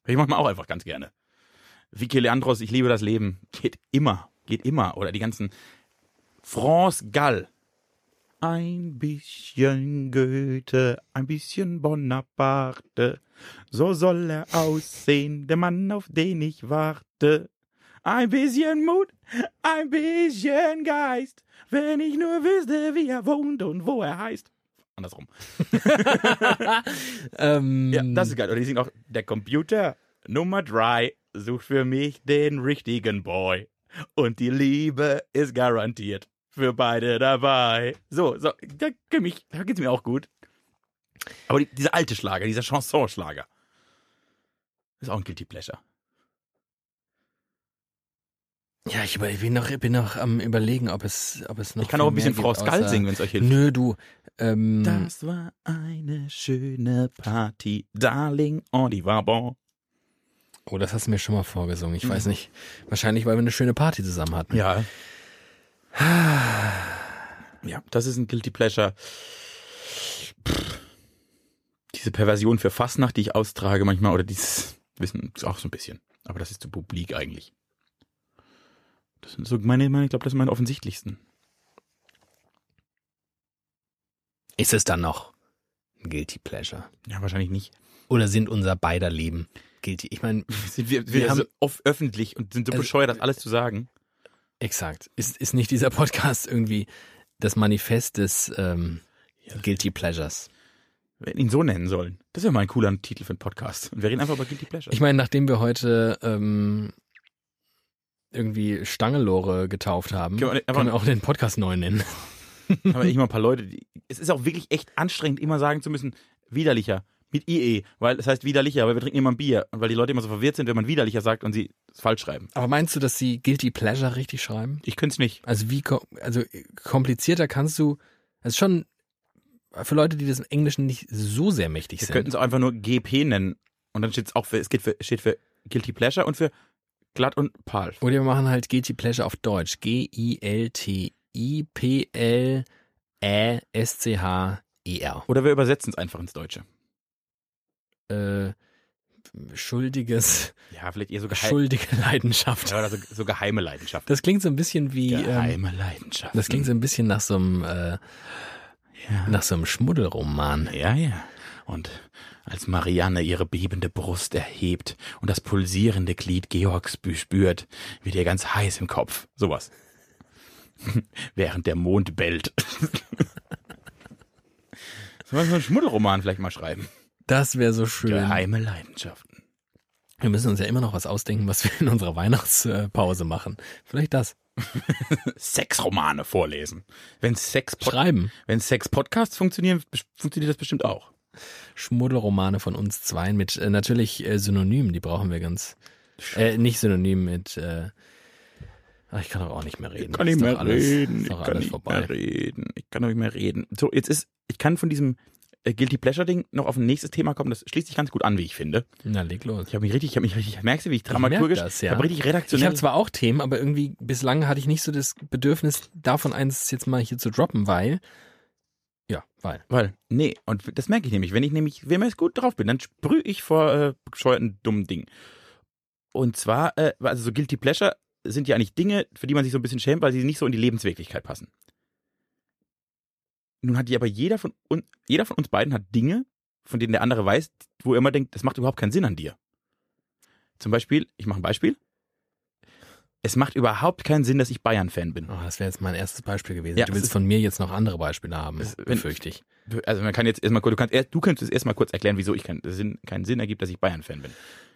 Ich mach mal auch einfach ganz gerne. Vicky Leandros, ich liebe das Leben. Geht immer. Geht immer. Oder die ganzen France Gall. Ein bisschen Goethe, ein bisschen Bonaparte. So soll er aussehen, der Mann, auf den ich warte. Ein bisschen Mut, ein bisschen Geist. Wenn ich nur wüsste, wie er wohnt und wo er heißt. Andersrum. Ähm, Ja, das ist geil. Oder die singen auch, der Computer Nummer drei sucht für mich den richtigen Boy. Und die Liebe ist garantiert für beide dabei. So, so, da, geht mich, da geht's mir auch gut. Aber die, dieser alte Schlager, dieser Chansonschlager, ist auch ein Guilty Pleasure. ja, ich bin noch, bin noch am überlegen, ob es, ob es noch. Ich kann auch ein bisschen Frau außer- singen, wenn es euch hilft. Nö, du. Ähm, Das war eine schöne Party, Darling, oh, die war bon. oh, das hast du mir schon mal vorgesungen. Ich Mhm. weiß nicht. Wahrscheinlich, weil wir eine schöne Party zusammen hatten. Ja. Ja, das ist ein Guilty Pleasure. Pff. Diese Perversion für Fastnacht, die ich austrage manchmal, oder dieses Wissen, auch so ein bisschen. Aber das ist zu publik eigentlich. Das sind so meine, meine ich glaube, das sind meine offensichtlichsten. Ist es dann noch ein Guilty Pleasure? Ja, wahrscheinlich nicht. Oder sind unser beider Leben guilty? Ich meine, Sind wir, wir, Wir haben so oft öffentlich und sind so Also, bescheuert, das alles zu sagen. Exakt. Ist, ist nicht dieser Podcast irgendwie das Manifest des ähm, Guilty Pleasures? Wir hätten ihn so nennen sollen. Das wäre mal ein cooler Titel für einen Podcast. Und wir reden einfach über Guilty Pleasure. Ich meine, nachdem wir heute ähm, irgendwie Stangelore getauft haben, Können wir können wir auch den Podcast neu nennen. Aber ich mal ein paar Leute, die, es ist auch wirklich echt anstrengend, immer sagen zu müssen, widerlicher, mit IE, weil es heißt widerlicher, aber wir trinken immer ein Bier. Und weil die Leute immer so verwirrt sind, wenn man widerlicher sagt und sie es falsch schreiben. Aber meinst du, dass sie Guilty Pleasure richtig schreiben? Ich könnte es nicht. Also wie also komplizierter kannst du, also schon für Leute, die das im Englischen nicht so sehr mächtig Wir sind. könnten es einfach nur GP nennen. Und dann steht es auch für, es geht für, steht für Guilty Pleasure und für glatt und pal. Oder wir machen halt Guilty Pleasure auf Deutsch. G-I-L-T-I-P-L-Ä-S-C-H-E-R. Oder wir übersetzen es einfach ins Deutsche. Äh, schuldiges, Ja, vielleicht eher so, schuldige Leidenschaft. ja, oder so, so geheime Leidenschaft. Das klingt so ein bisschen wie, ähm, Geheime Leidenschaft. das klingt so ein bisschen nach so einem, äh, ja. nach so einem Schmuddelroman. Ja, ja. Und als Marianne ihre bebende Brust erhebt und das pulsierende Glied Georgs spürt, wird ihr ganz heiß im Kopf. Sowas. Während der Mond bellt. Sollen wir so einen Schmuddelroman vielleicht mal schreiben? Das wäre so schön. Geheime Leidenschaften. Wir müssen uns ja immer noch was ausdenken, was wir in unserer Weihnachtspause machen. Vielleicht das. Sexromane vorlesen. Wenn Sex Schreiben. wenn Sex Podcasts funktionieren, funktioniert das bestimmt auch. Schmuddelromane von uns zweien mit äh, natürlich äh, Synonymen, die brauchen wir ganz. Äh, nicht synonym mit. Äh, ach, ich kann doch auch nicht mehr reden. kann nicht mehr alles, reden. Ich kann nicht vorbei. mehr reden. Ich kann doch nicht mehr reden. So, jetzt ist, ich kann von diesem Guilty Pleasure Ding noch auf ein nächstes Thema kommen. Das schließt sich ganz gut an, wie ich finde. Na, leg los. Ich habe mich richtig, ich habe mich richtig, merkst du, wie ich dramaturgisch, merk das, ich ja. habe richtig Ich redaktionell. habe zwar auch Themen, aber irgendwie bislang hatte ich nicht so das Bedürfnis, davon eins jetzt mal hier zu droppen, weil. Ja, weil. weil, nee, und das merke ich nämlich. Wenn ich nämlich, wenn ich gut drauf bin, dann sprühe ich vor äh, bescheuerten dummen Dingen. Und zwar, äh, also so Guilty Pleasure sind ja eigentlich Dinge, für die man sich so ein bisschen schämt, weil sie nicht so in die Lebenswirklichkeit passen. Nun hat die aber jeder von uns, jeder von uns beiden hat Dinge, von denen der andere weiß, wo er immer denkt, das macht überhaupt keinen Sinn an dir. Zum Beispiel, ich mache ein Beispiel. Es macht überhaupt keinen Sinn, dass ich Bayern-Fan bin. Oh, das wäre jetzt mein erstes Beispiel gewesen. Ja, du willst ist- von mir jetzt noch andere Beispiele haben, wenn- befürchte ich. Also man kann jetzt erstmal kurz, du kannst, erst- du könntest erstmal kurz erklären, wieso ich keinen Sinn, keinen Sinn ergibt, dass ich Bayern-Fan bin.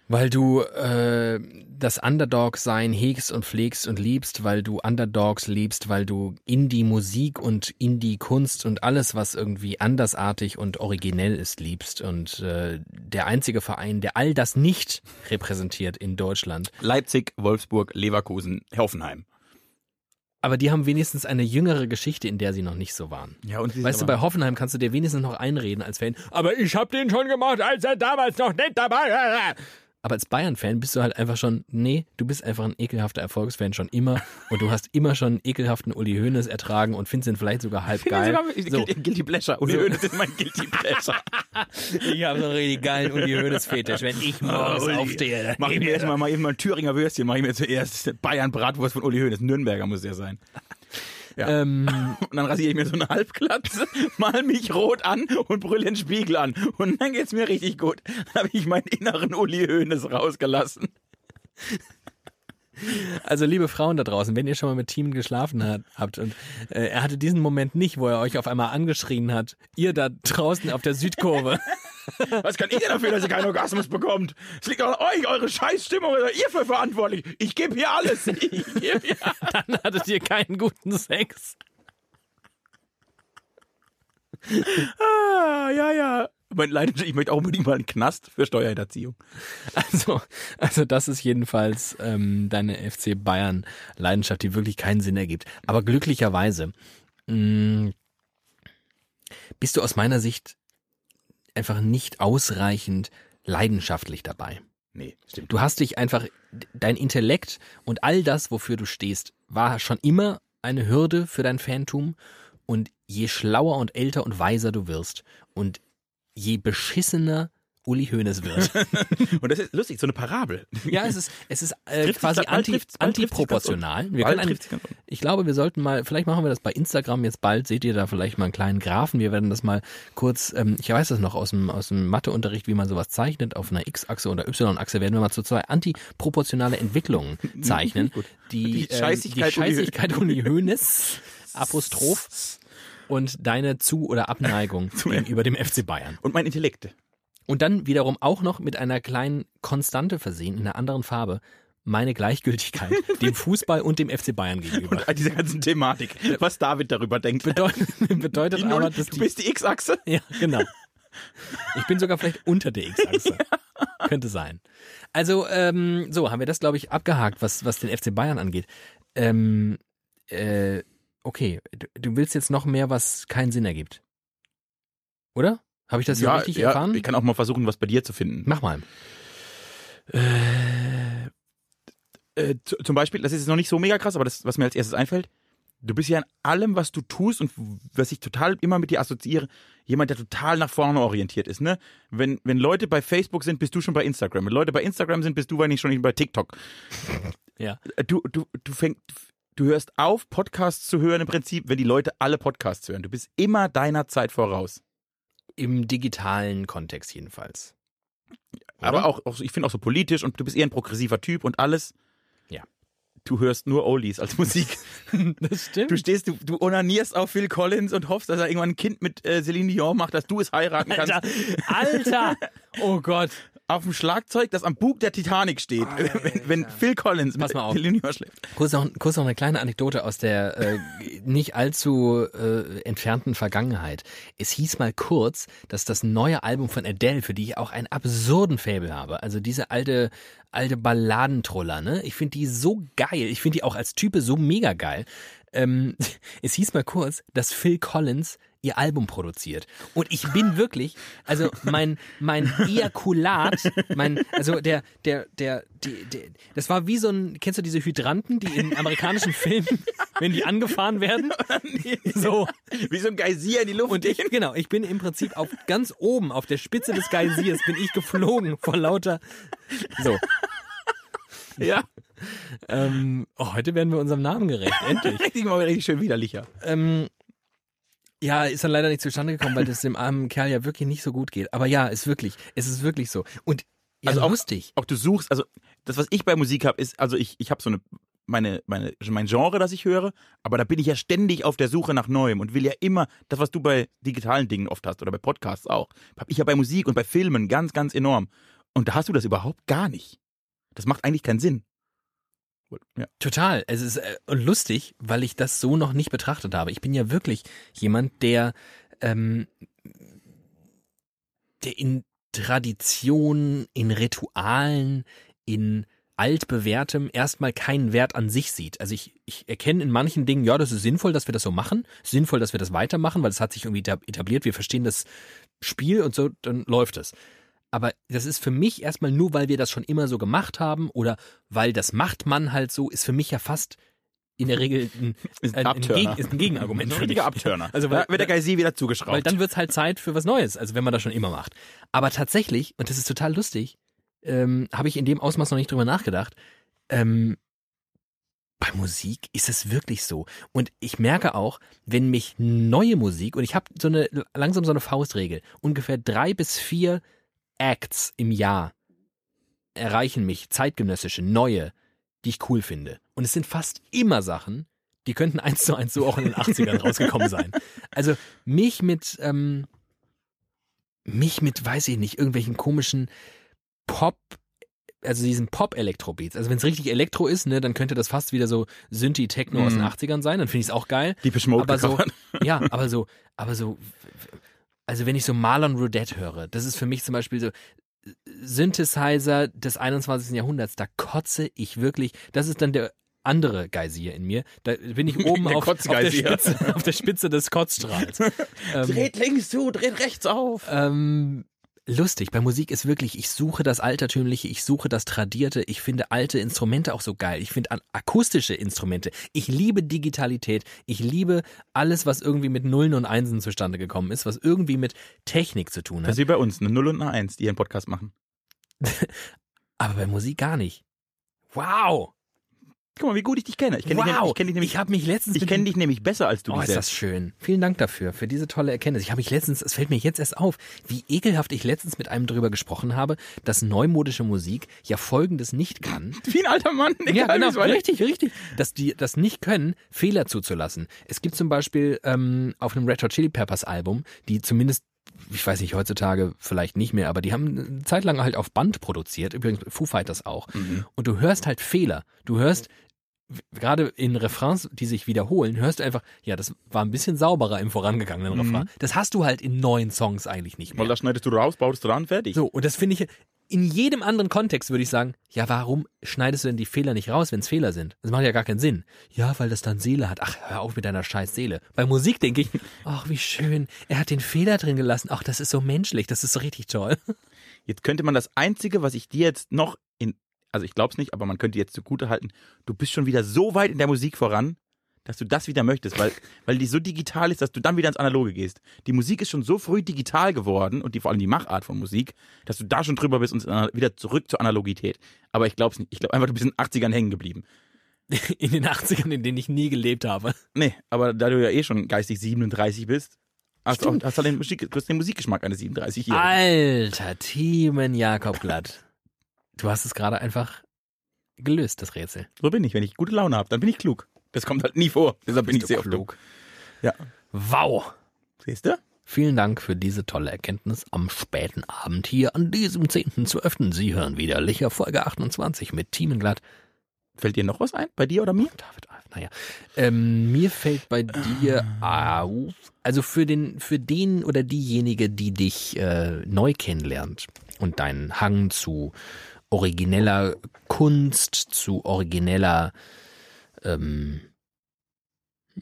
Weil du äh, das Underdog-Sein hegst und pflegst und liebst, weil du Underdogs liebst, weil du Indie-Musik und Indie-Kunst und alles, was irgendwie andersartig und originell ist, liebst. Und äh, der einzige Verein, der all das nicht repräsentiert in Deutschland, Leipzig, Wolfsburg, Leverkusen, Hoffenheim. aber die haben wenigstens eine jüngere Geschichte, in der sie noch nicht so waren. Ja, und Weißt du, bei Hoffenheim kannst du dir wenigstens noch einreden als Fan. Aber ich hab den schon gemacht, als er damals noch nicht dabei war. Aber als Bayern-Fan bist du halt einfach schon, nee, du bist einfach ein ekelhafter Erfolgsfan schon immer und du hast immer schon einen ekelhaften Uli Hoeneß ertragen und findest ihn vielleicht sogar halb geil. So, Guilty, Pleasure. Uli So. Hoeneß ist mein Guilty Pleasure. ich habe so einen richtig geilen Uli Hoeneß-Fetisch, wenn ich morgens Uli. aufstehe. Mach ich mir erstmal mal eben mal ein Thüringer Würstchen, mach ich mir zuerst Bayern Bratwurst von Uli Hoeneß. Nürnberger muss der sein. Ja. Ähm, Und dann rasiere ich mir so eine Halbglatze, mal mich rot an und brülle den Spiegel an. Und dann geht's mir richtig gut. Dann habe ich meinen inneren Uli Hoeneß rausgelassen. Also liebe Frauen da draußen, wenn ihr schon mal mit Teamen geschlafen hat, habt und äh, er hatte diesen Moment nicht, wo er euch auf einmal angeschrien hat, ihr da draußen auf der Südkurve, Was kann ich denn dafür, dass ihr keinen Orgasmus bekommt? Es liegt an euch, eure Scheißstimmung, oder ihr für verantwortlich. Ich gebe hier alles. Ich gebe hier dann hattet ihr keinen guten Sex. Ah, ja, ja. Mein Leidenschaft, ich möchte auch unbedingt mal einen Knast für Steuerhinterziehung. Also, also das ist jedenfalls ähm, deine FC Bayern Leidenschaft, die wirklich keinen Sinn ergibt. Aber glücklicherweise mh, bist du aus meiner Sicht einfach nicht ausreichend leidenschaftlich dabei. Nee, stimmt. Du hast dich einfach, dein Intellekt und all das, wofür du stehst, war schon immer eine Hürde für dein Fantum. Und je schlauer und älter und weiser du wirst und je beschissener Uli Hoeneß wird. Und das ist lustig, so eine Parabel. ja, es ist, es ist äh, sich quasi anti, antiproportional. Wir können einen, ich glaube, wir sollten mal, vielleicht machen wir das bei Instagram jetzt bald, seht ihr da vielleicht mal einen kleinen Graphen. Wir werden das mal kurz, ähm, ich weiß das noch aus dem, aus dem Matheunterricht, wie man sowas zeichnet. Auf einer X-Achse oder Y-Achse werden wir mal zu zwei antiproportionale Entwicklungen zeichnen. Die, Die die Scheißigkeit Uli Scheißigkeit Uli Hoeneß, Apostroph, und deine Zu- oder Abneigung gegenüber dem FC Bayern. Und mein Intellekt. Und dann wiederum auch noch mit einer kleinen Konstante versehen, in einer anderen Farbe, meine Gleichgültigkeit dem Fußball und dem FC Bayern gegenüber. Und dieser ganzen Thematik, was David darüber denkt. Bedeutet, bedeutet Die aber, Null, dass du die, bist die X-Achse. ja, genau. Ich bin sogar vielleicht unter der X-Achse. Könnte sein. Also, ähm, so, haben wir das, glaube ich, abgehakt, was, was den FC Bayern angeht. Ähm, äh, okay, du, willst jetzt noch mehr, was keinen Sinn ergibt. Oder? Habe ich das ja, richtig erfahren? ich kann auch mal versuchen, was bei dir zu finden. Mach mal. Äh, zu, zum Beispiel, das ist jetzt noch nicht so mega krass, aber das, was mir als erstes einfällt, du bist ja in allem, was du tust und was ich total immer mit dir assoziiere, jemand, der total nach vorne orientiert ist, ne? Wenn, wenn Leute bei Facebook sind, bist du schon bei Instagram. Wenn Leute bei Instagram sind, bist du wahrscheinlich schon bei TikTok. Ja. Äh, Du, du, du fängst, du hörst auf, Podcasts zu hören im Prinzip, wenn die Leute alle Podcasts hören. Du bist immer deiner Zeit voraus. Im digitalen Kontext jedenfalls. Aber Oder? auch, auch so- ich finde auch so politisch und du bist eher ein progressiver Typ und alles. Ja. Du hörst nur Oldies als Musik. Das stimmt. Du stehst, du, du onanierst auf Phil Collins und hoffst, dass er irgendwann ein Kind mit äh, Celine Dion macht, dass du es heiraten kannst. Alter, Alter, oh Gott. Auf dem Schlagzeug, das am Bug der Titanic steht, wenn, wenn Phil Collins Pass mal auf. Dion schläft. Kurz noch, kurz noch eine kleine Anekdote aus der äh, nicht allzu äh, entfernten Vergangenheit. Es hieß mal kurz, dass das neue Album von Adele, für die ich auch einen absurden Fable habe, also diese alte alte Balladentroller, ne? Ich finde die so geil. Ich finde die auch als Type so mega geil. Ähm, es hieß mal kurz, dass Phil Collins ihr Album produziert. Und ich bin wirklich, also mein, mein Ejakulat, mein, also der, der, der, die, der, das war wie so ein, kennst du diese Hydranten, die in amerikanischen Filmen, wenn die angefahren werden? So. Wie so ein Geysir in die Luft. Und ich, genau, ich bin im Prinzip auf ganz oben, auf der Spitze des Geysirs, bin ich geflogen vor lauter, so. ja, Ähm, oh, heute werden wir unserem Namen gerecht, endlich. richtig mal richtig schön widerlicher. Ähm, ja, ist dann leider nicht zustande gekommen, weil das dem armen Kerl ja wirklich nicht so gut geht. Aber ja, ist wirklich, es ist wirklich so. Und ja, Also auch- lustig. Auch du suchst, also das, was ich bei Musik habe, ist, also ich, ich habe so eine, meine, meine, mein Genre, das ich höre, aber da bin ich ja ständig auf der Suche nach Neuem und will ja immer, das, was du bei digitalen Dingen oft hast oder bei Podcasts auch, habe ich ja bei Musik und bei Filmen ganz, ganz enorm. Und da hast du das überhaupt gar nicht. Das macht eigentlich keinen Sinn. Ja. Total. Es ist äh, lustig, weil ich das so noch nicht betrachtet habe. Ich bin ja wirklich jemand, der, ähm, der in Traditionen, in Ritualen, in altbewährtem erstmal keinen Wert an sich sieht. Also ich, ich erkenne in manchen Dingen, ja, das ist sinnvoll, dass wir das so machen, sinnvoll, dass wir das weitermachen, weil es hat sich irgendwie etab- etabliert, wir verstehen das Spiel und so, dann läuft es. Aber das ist für mich erstmal nur, weil wir das schon immer so gemacht haben oder weil das macht man halt so, ist für mich ja fast in der Regel ein, Ist ein, ein. Gegen, ist ein Gegenargument Ein richtiger Abturner. Also weil, da wird der Geysir wieder zugeschraubt. weil dann wird's halt Zeit für was Neues, also wenn man das schon immer macht. Aber tatsächlich, und das ist total lustig, ähm, habe ich in dem Ausmaß noch nicht drüber nachgedacht, ähm, bei Musik ist es wirklich so. Und ich merke auch, wenn mich neue Musik, und ich habe so eine langsam so eine Faustregel, ungefähr drei bis vier Acts im Jahr erreichen mich, zeitgenössische, neue, die ich cool finde. Und es sind fast immer Sachen, die könnten eins zu eins so auch in den 80ern rausgekommen sein. Also mich mit, ähm, mich mit, weiß ich nicht, irgendwelchen komischen Pop, also diesen Pop-Elektrobeats. Also wenn es richtig Elektro ist, ne, dann könnte das fast wieder so Synthi-Techno aus den Mhm. 80ern sein, dann finde ich es auch geil. die Mode aber so, ja, aber so, aber so, also wenn ich so Marlon Rodette höre, das ist für mich zum Beispiel so Synthesizer des 21. Jahrhunderts, da kotze ich wirklich, das ist dann der andere Geysir in mir. Da bin ich oben Der auf, auf, der. Spitze, auf der Spitze des Kotzstrahls. ähm, Dreht links zu, dreht rechts auf. ähm, lustig. Bei Musik ist wirklich, ich suche das Altertümliche, ich suche das Tradierte, ich finde alte Instrumente auch so geil. Ich finde akustische Instrumente. Ich liebe Digitalität. Ich liebe alles, was irgendwie mit Nullen und Einsen zustande gekommen ist, was irgendwie mit Technik zu tun Das hat. ist wie bei uns, eine 0 und eine 1, die ihren Podcast machen. Aber bei Musik gar nicht. Wow! Guck mal, wie gut ich dich kenne. Ich kenne dich, wow! ich kenn dich nämlich, ich habe mich letztens ich mit kenn dich nämlich besser als du Oh, dich ist selbst. das schön. Vielen Dank dafür, für diese tolle Erkenntnis. Ich habe mich letztens, es fällt mir jetzt erst auf, wie ekelhaft ich letztens mit einem drüber gesprochen habe, dass neumodische Musik ja Folgendes nicht kann. Wie ein alter Mann. Ja, egal, genau, wie's weiter- richtig, richtig. Dass die das nicht können, Fehler zuzulassen. Es gibt zum Beispiel ähm, auf einem Red Hot Chili Peppers Album, die zumindest ich weiß nicht, heutzutage vielleicht nicht mehr, aber die haben eine Zeit lang halt auf Band produziert, übrigens Foo Fighters auch. Mhm. Und du hörst halt Fehler. Du hörst, gerade in Refrains, die sich wiederholen, hörst du einfach, ja, das war ein bisschen sauberer im vorangegangenen Mhm. Refrain. Das hast du halt in neuen Songs eigentlich nicht mehr. Weil da schneidest du raus, baust dran, fertig. So, und das finde ich, in jedem anderen Kontext würde ich sagen, ja, warum schneidest du denn die Fehler nicht raus, wenn es Fehler sind? Das macht ja gar keinen Sinn. Ja, weil das dann Seele hat. Ach, hör auf mit deiner scheiß Seele. Bei Musik denke ich, ach, wie schön. Er hat den Fehler drin gelassen. Ach, das ist so menschlich. Das ist so richtig toll. Jetzt könnte man das Einzige, was ich dir jetzt noch also ich glaube es nicht, aber man könnte jetzt zugute halten, du bist schon wieder so weit in der Musik voran, dass du das wieder möchtest, weil, weil die so digital ist, dass du dann wieder ins Analoge gehst. Die Musik ist schon so früh digital geworden und die, vor allem die Machart von Musik, dass du da schon drüber bist und wieder zurück zur Analogität. Aber ich glaube es nicht. Ich glaube einfach, du bist in den 80ern hängen geblieben. In den 80ern, in denen ich nie gelebt habe. Nee, aber da du ja eh schon geistig 37 bist, hast du auch, hast du den, Musik, du hast den Musikgeschmack eines 37-Jährigen. Alter, Thiemen Jakob Glatt. Du hast es gerade einfach gelöst, das Rätsel. So bin ich. Wenn ich gute Laune habe, dann bin ich klug. Das kommt halt nie vor. Deshalb bin ich sehr oft klug. Ja. Wow. Siehst du? Vielen Dank für diese tolle Erkenntnis am späten Abend hier an diesem 10.12. Sie hören wieder Licher Folge 28 mit Thiemenglatt. Fällt dir noch was ein? Bei dir oder mir? David Alf, naja. Ähm, mir fällt bei dir auf, also für den, für den oder diejenige, die dich äh, neu kennenlernt und deinen Hang zu origineller Kunst, zu origineller ähm,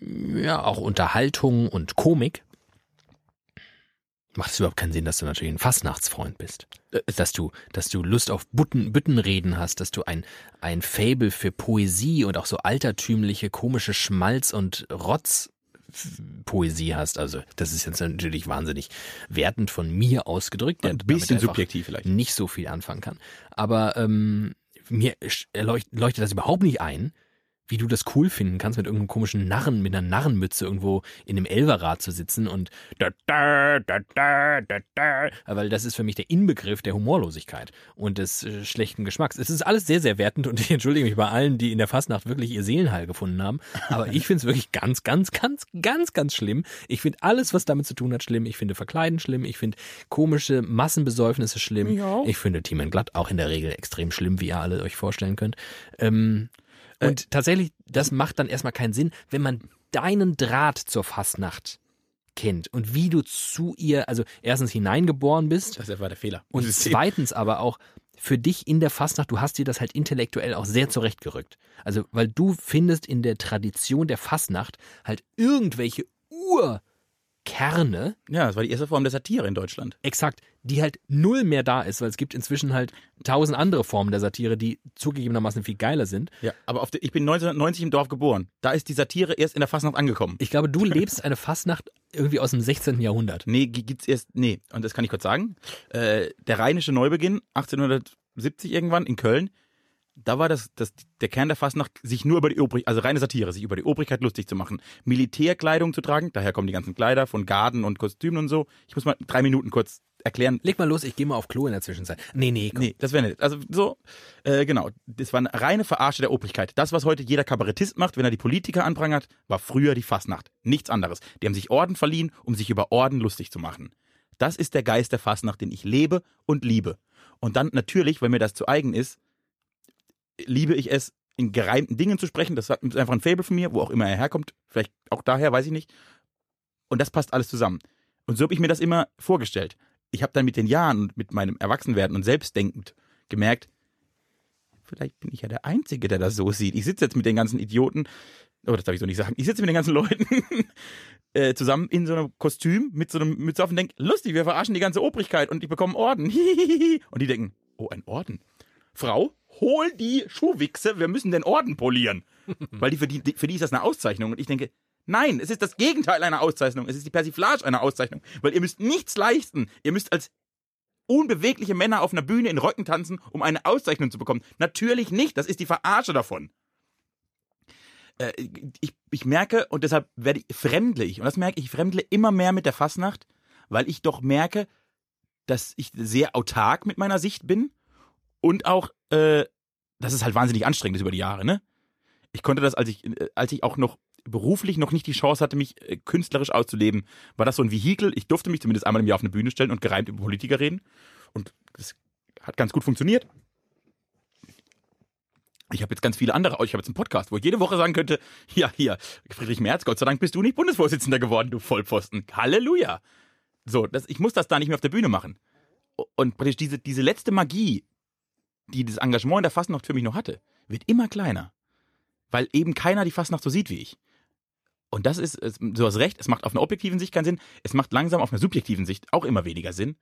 ja, auch Unterhaltung und Komik, macht es überhaupt keinen Sinn, dass du natürlich ein Fastnachtsfreund bist. Äh, Dass du, dass du Lust auf Butten, Büttenreden hast, dass du ein, ein Fable für Poesie und auch so altertümliche, komische Schmalz- und Rotz-Poesie hast. Also, das ist jetzt natürlich wahnsinnig wertend von mir ausgedrückt. der Ein bisschen subjektiv vielleicht. Nicht so viel anfangen kann. Aber ähm, mir leucht- leuchtet das überhaupt nicht ein, wie du das cool finden kannst, mit irgendeinem komischen Narren, mit einer Narrenmütze irgendwo in einem Elverrad zu sitzen und da, da, da, da, da, da, weil das ist für mich der Inbegriff der Humorlosigkeit und des äh, schlechten Geschmacks. Es ist alles sehr, sehr wertend und ich entschuldige mich bei allen, die in der Fastnacht wirklich ihr Seelenheil gefunden haben, aber ich finde es wirklich ganz, ganz, ganz, ganz, ganz schlimm. Ich finde alles, was damit zu tun hat, schlimm. Ich finde Verkleiden schlimm. Ich finde komische Massenbesäufnisse schlimm. Ja. Ich finde Team Glatt auch in der Regel extrem schlimm, wie ihr alle euch vorstellen könnt. Ähm, und tatsächlich, das macht dann erstmal keinen Sinn, wenn man deinen Draht zur Fastnacht kennt und wie du zu ihr, also erstens hineingeboren bist Das war der Fehler. und zweitens aber auch, für dich in der Fastnacht, du hast dir das halt intellektuell auch sehr zurechtgerückt. Also, weil du findest in der Tradition der Fastnacht halt irgendwelche Urkerne, Ja, das war die erste Form der Satire in Deutschland. exakt, die halt null mehr da ist, weil es gibt inzwischen halt tausend andere Formen der Satire, die zugegebenermaßen viel geiler sind. Ja, aber auf der, ich bin 1990 im Dorf geboren. Da ist die Satire erst in der Fastnacht angekommen. Ich glaube, du lebst eine Fastnacht irgendwie aus dem 16. Jahrhundert. Nee, gi- gibt's erst, nee, und das kann ich kurz sagen. Äh, der rheinische Neubeginn, 1870 irgendwann in Köln, da war das, das, der Kern der Fastnacht, sich nur über die Obrigkeit, also reine Satire, sich über die Obrigkeit lustig zu machen, Militärkleidung zu tragen, daher kommen die ganzen Kleider von Garden und Kostümen und so. Ich muss mal drei Minuten kurz erklären. Leg mal los, ich gehe mal auf Klo in der Zwischenzeit. Nee, nee, komm. Nee, das wäre nicht. Also so, äh, genau. Das war eine reine Verarsche der Obrigkeit. Das, was heute jeder Kabarettist macht, wenn er die Politiker anprangert, war früher die Fastnacht. Nichts anderes. Die haben sich Orden verliehen, um sich über Orden lustig zu machen. Das ist der Geist der Fastnacht, den ich lebe und liebe. Und dann natürlich, weil mir das zu eigen ist, liebe ich es, in gereimten Dingen zu sprechen. Das ist einfach ein Fable von mir, wo auch immer er herkommt. Vielleicht auch daher, weiß ich nicht. Und das passt alles zusammen. Und so habe ich mir das immer vorgestellt. Ich habe dann mit den Jahren und mit meinem Erwachsenwerden und selbstdenkend gemerkt, vielleicht bin ich ja der Einzige, der das so sieht. Ich sitze jetzt mit den ganzen Idioten, oh, das darf ich so nicht sagen, ich sitze mit den ganzen Leuten äh, zusammen in so einem Kostüm mit so einem Mütze auf und denke, lustig, wir verarschen die ganze Obrigkeit und die bekommen Orden. und die denken, oh, ein Orden. Frau, hol die Schuhwichse, wir müssen den Orden polieren. Weil die für, die, für die ist das eine Auszeichnung. Und ich denke, nein, es ist das Gegenteil einer Auszeichnung. Es ist die Persiflage einer Auszeichnung. Weil ihr müsst nichts leisten. Ihr müsst als unbewegliche Männer auf einer Bühne in Röcken tanzen, um eine Auszeichnung zu bekommen. Natürlich nicht. Das ist die Verarsche davon. Äh, ich, ich merke, und deshalb werde ich, fremdle ich, und das merke ich, ich fremdle immer mehr mit der Fasnacht, weil ich doch merke, dass ich sehr autark mit meiner Sicht bin und auch, äh, das ist halt wahnsinnig anstrengend über die Jahre, ne? Ich konnte das, als ich, äh, als ich auch noch beruflich noch nicht die Chance hatte, mich äh, künstlerisch auszuleben, war das so ein Vehikel. Ich durfte mich zumindest einmal im Jahr auf eine Bühne stellen und gereimt über Politiker reden. Und das hat ganz gut funktioniert. Ich habe jetzt ganz viele andere, ich habe jetzt einen Podcast, wo ich jede Woche sagen könnte, ja, hier, Friedrich Merz, Gott sei Dank bist du nicht Bundesvorsitzender geworden, du Vollpfosten. Halleluja. So, das, ich muss das da nicht mehr auf der Bühne machen. Und praktisch diese, diese letzte Magie, die das Engagement in der Fastnacht für mich noch hatte, wird immer kleiner. Weil eben keiner die Fastnacht so sieht wie ich. Und das ist, du hast recht, es macht auf einer objektiven Sicht keinen Sinn, es macht langsam auf einer subjektiven Sicht auch immer weniger Sinn.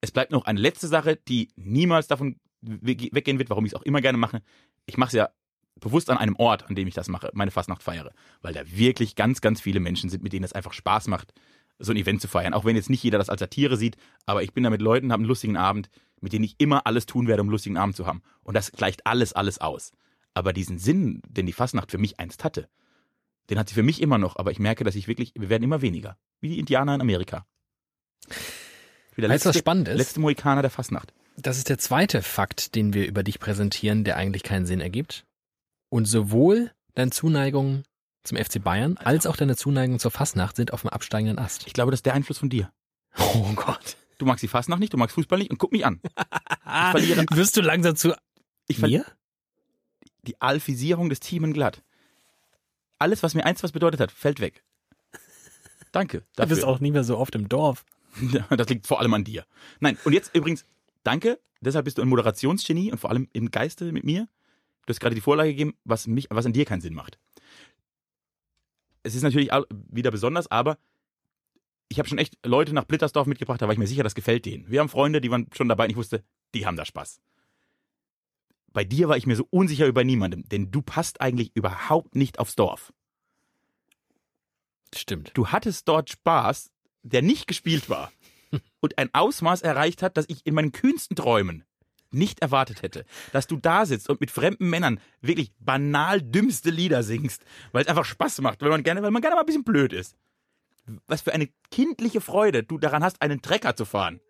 Es bleibt noch eine letzte Sache, die niemals davon we- weggehen wird, warum ich es auch immer gerne mache. Ich mache es ja bewusst an einem Ort, an dem ich das mache, meine Fastnacht feiere, weil da wirklich ganz, ganz viele Menschen sind, mit denen es einfach Spaß macht, so ein Event zu feiern. Auch wenn jetzt nicht jeder das als Satire sieht, aber ich bin da mit Leuten, habe einen lustigen Abend, mit denen ich immer alles tun werde, um einen lustigen Abend zu haben. Und das gleicht alles, alles aus. Aber diesen Sinn, den die Fastnacht für mich einst hatte, den hat sie für mich immer noch. Aber ich merke, dass ich wirklich, wir werden immer weniger. Wie die Indianer in Amerika. Wie der Weißt du, was letzte, spannend ist? letzte Mohikaner der Fastnacht. Das ist der zweite Fakt, den wir über dich präsentieren, der eigentlich keinen Sinn ergibt. Und sowohl deine Zuneigung zum FC Bayern als auch deine Zuneigung zur Fastnacht sind auf dem absteigenden Ast. Ich glaube, das ist der Einfluss von dir. Oh Gott. Du magst die Fastnacht nicht, du magst Fußball nicht und guck mich an. Ah, verliere- wirst du langsam zu Ich mir? die Alphisierung des Teamen glatt. Alles, was mir einst was bedeutet hat, fällt weg. Danke. Du bist Dafür. auch nicht mehr so oft im Dorf. Das liegt vor allem an dir. Nein, und jetzt übrigens, danke. Deshalb bist du ein Moderationsgenie und vor allem im Geiste mit mir. Du hast gerade die Vorlage gegeben, was mich, was an dir keinen Sinn macht. Es ist natürlich wieder besonders, aber ich habe schon echt Leute nach Blittersdorf mitgebracht, da war ich mir sicher, das gefällt denen. Wir haben Freunde, die waren schon dabei und ich wusste, die haben da Spaß. Bei dir war ich mir so unsicher über niemandem, denn du passt eigentlich überhaupt nicht aufs Dorf. Stimmt. Du hattest dort Spaß, der nicht gespielt war und ein Ausmaß erreicht hat, das ich in meinen kühnsten Träumen nicht erwartet hätte. Dass du da sitzt und mit fremden Männern wirklich banal dümmste Lieder singst, weil es einfach Spaß macht, weil man gerne, weil man gerne mal ein bisschen blöd ist. Was für eine kindliche Freude du daran hast, einen Trecker zu fahren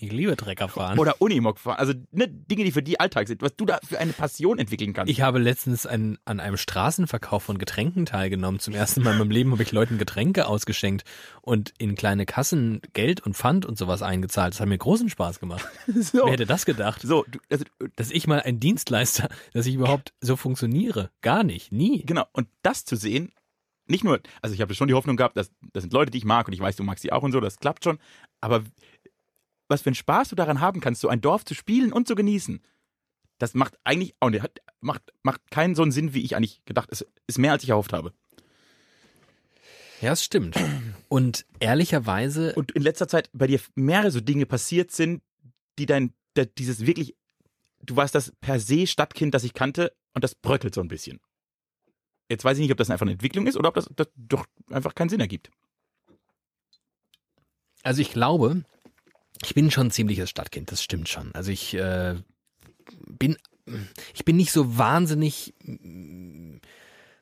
Ich liebe Treckerfahren. oder Unimog fahren. Also ne, Dinge, die für die Alltag sind, was du da für eine Passion entwickeln kannst. Ich habe letztens ein, an einem Straßenverkauf von Getränken teilgenommen. Zum ersten Mal in meinem Leben habe ich Leuten Getränke ausgeschenkt und in kleine Kassen Geld und Pfand und sowas eingezahlt. Das hat mir großen Spaß gemacht. so, Wer hätte das gedacht? so du, also, Dass ich mal ein Dienstleister, dass ich überhaupt so funktioniere. Gar nicht. Nie. Genau, und das zu sehen, nicht nur, also ich habe schon die Hoffnung gehabt, dass das sind Leute, die ich mag und ich weiß, du magst sie auch und so, das klappt schon, aber was für einen Spaß du daran haben kannst, so ein Dorf zu spielen und zu genießen. Das macht eigentlich auch nicht, macht, macht keinen so einen Sinn, wie ich eigentlich gedacht. Es ist mehr, als ich erhofft habe. Ja, es stimmt. Und ehrlicherweise, Und in letzter Zeit bei dir mehrere so Dinge passiert sind, die dein, dieses wirklich, du warst das per se Stadtkind, das ich kannte, und das bröckelt so ein bisschen. Jetzt weiß ich nicht, ob das einfach eine Entwicklung ist oder ob das, das doch einfach keinen Sinn ergibt. also ich glaube, ich bin schon ein ziemliches Stadtkind, das stimmt schon. Also ich äh, bin, ich bin nicht so wahnsinnig.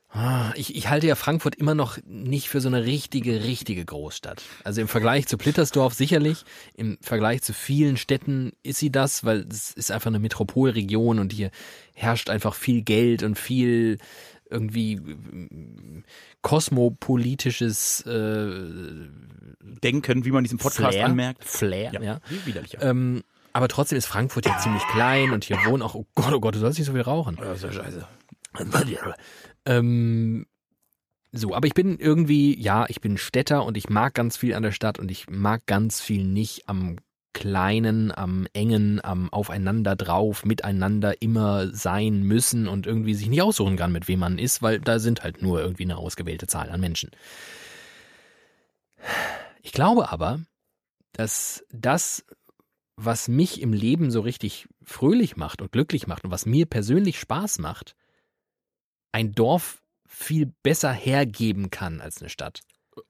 Ah, Ich, ich halte ja Frankfurt immer noch nicht für so eine richtige, richtige Großstadt. Also im Vergleich zu Plittersdorf sicherlich, im Vergleich zu vielen Städten ist sie das, weil es ist einfach eine Metropolregion und hier herrscht einfach viel Geld und viel irgendwie kosmopolitisches äh, Denken, wie man diesen Podcast Flair, anmerkt. Flair, ja. Ja, wie widerlicher. Ähm, aber trotzdem ist Frankfurt ja ziemlich klein und hier wohnen auch, oh Gott, oh Gott, du sollst nicht so viel rauchen. Ja, ist ja scheiße. Ähm, so, aber ich bin irgendwie, ja, ich bin Städter und ich mag ganz viel an der Stadt und ich mag ganz viel nicht am Kleinen, am Engen, am Aufeinander drauf, miteinander immer sein müssen und irgendwie sich nicht aussuchen kann, mit wem man ist, weil da sind halt nur irgendwie eine ausgewählte Zahl an Menschen. Ich glaube aber, dass das, was mich im Leben so richtig fröhlich macht und glücklich macht und was mir persönlich Spaß macht, ein Dorf viel besser hergeben kann als eine Stadt.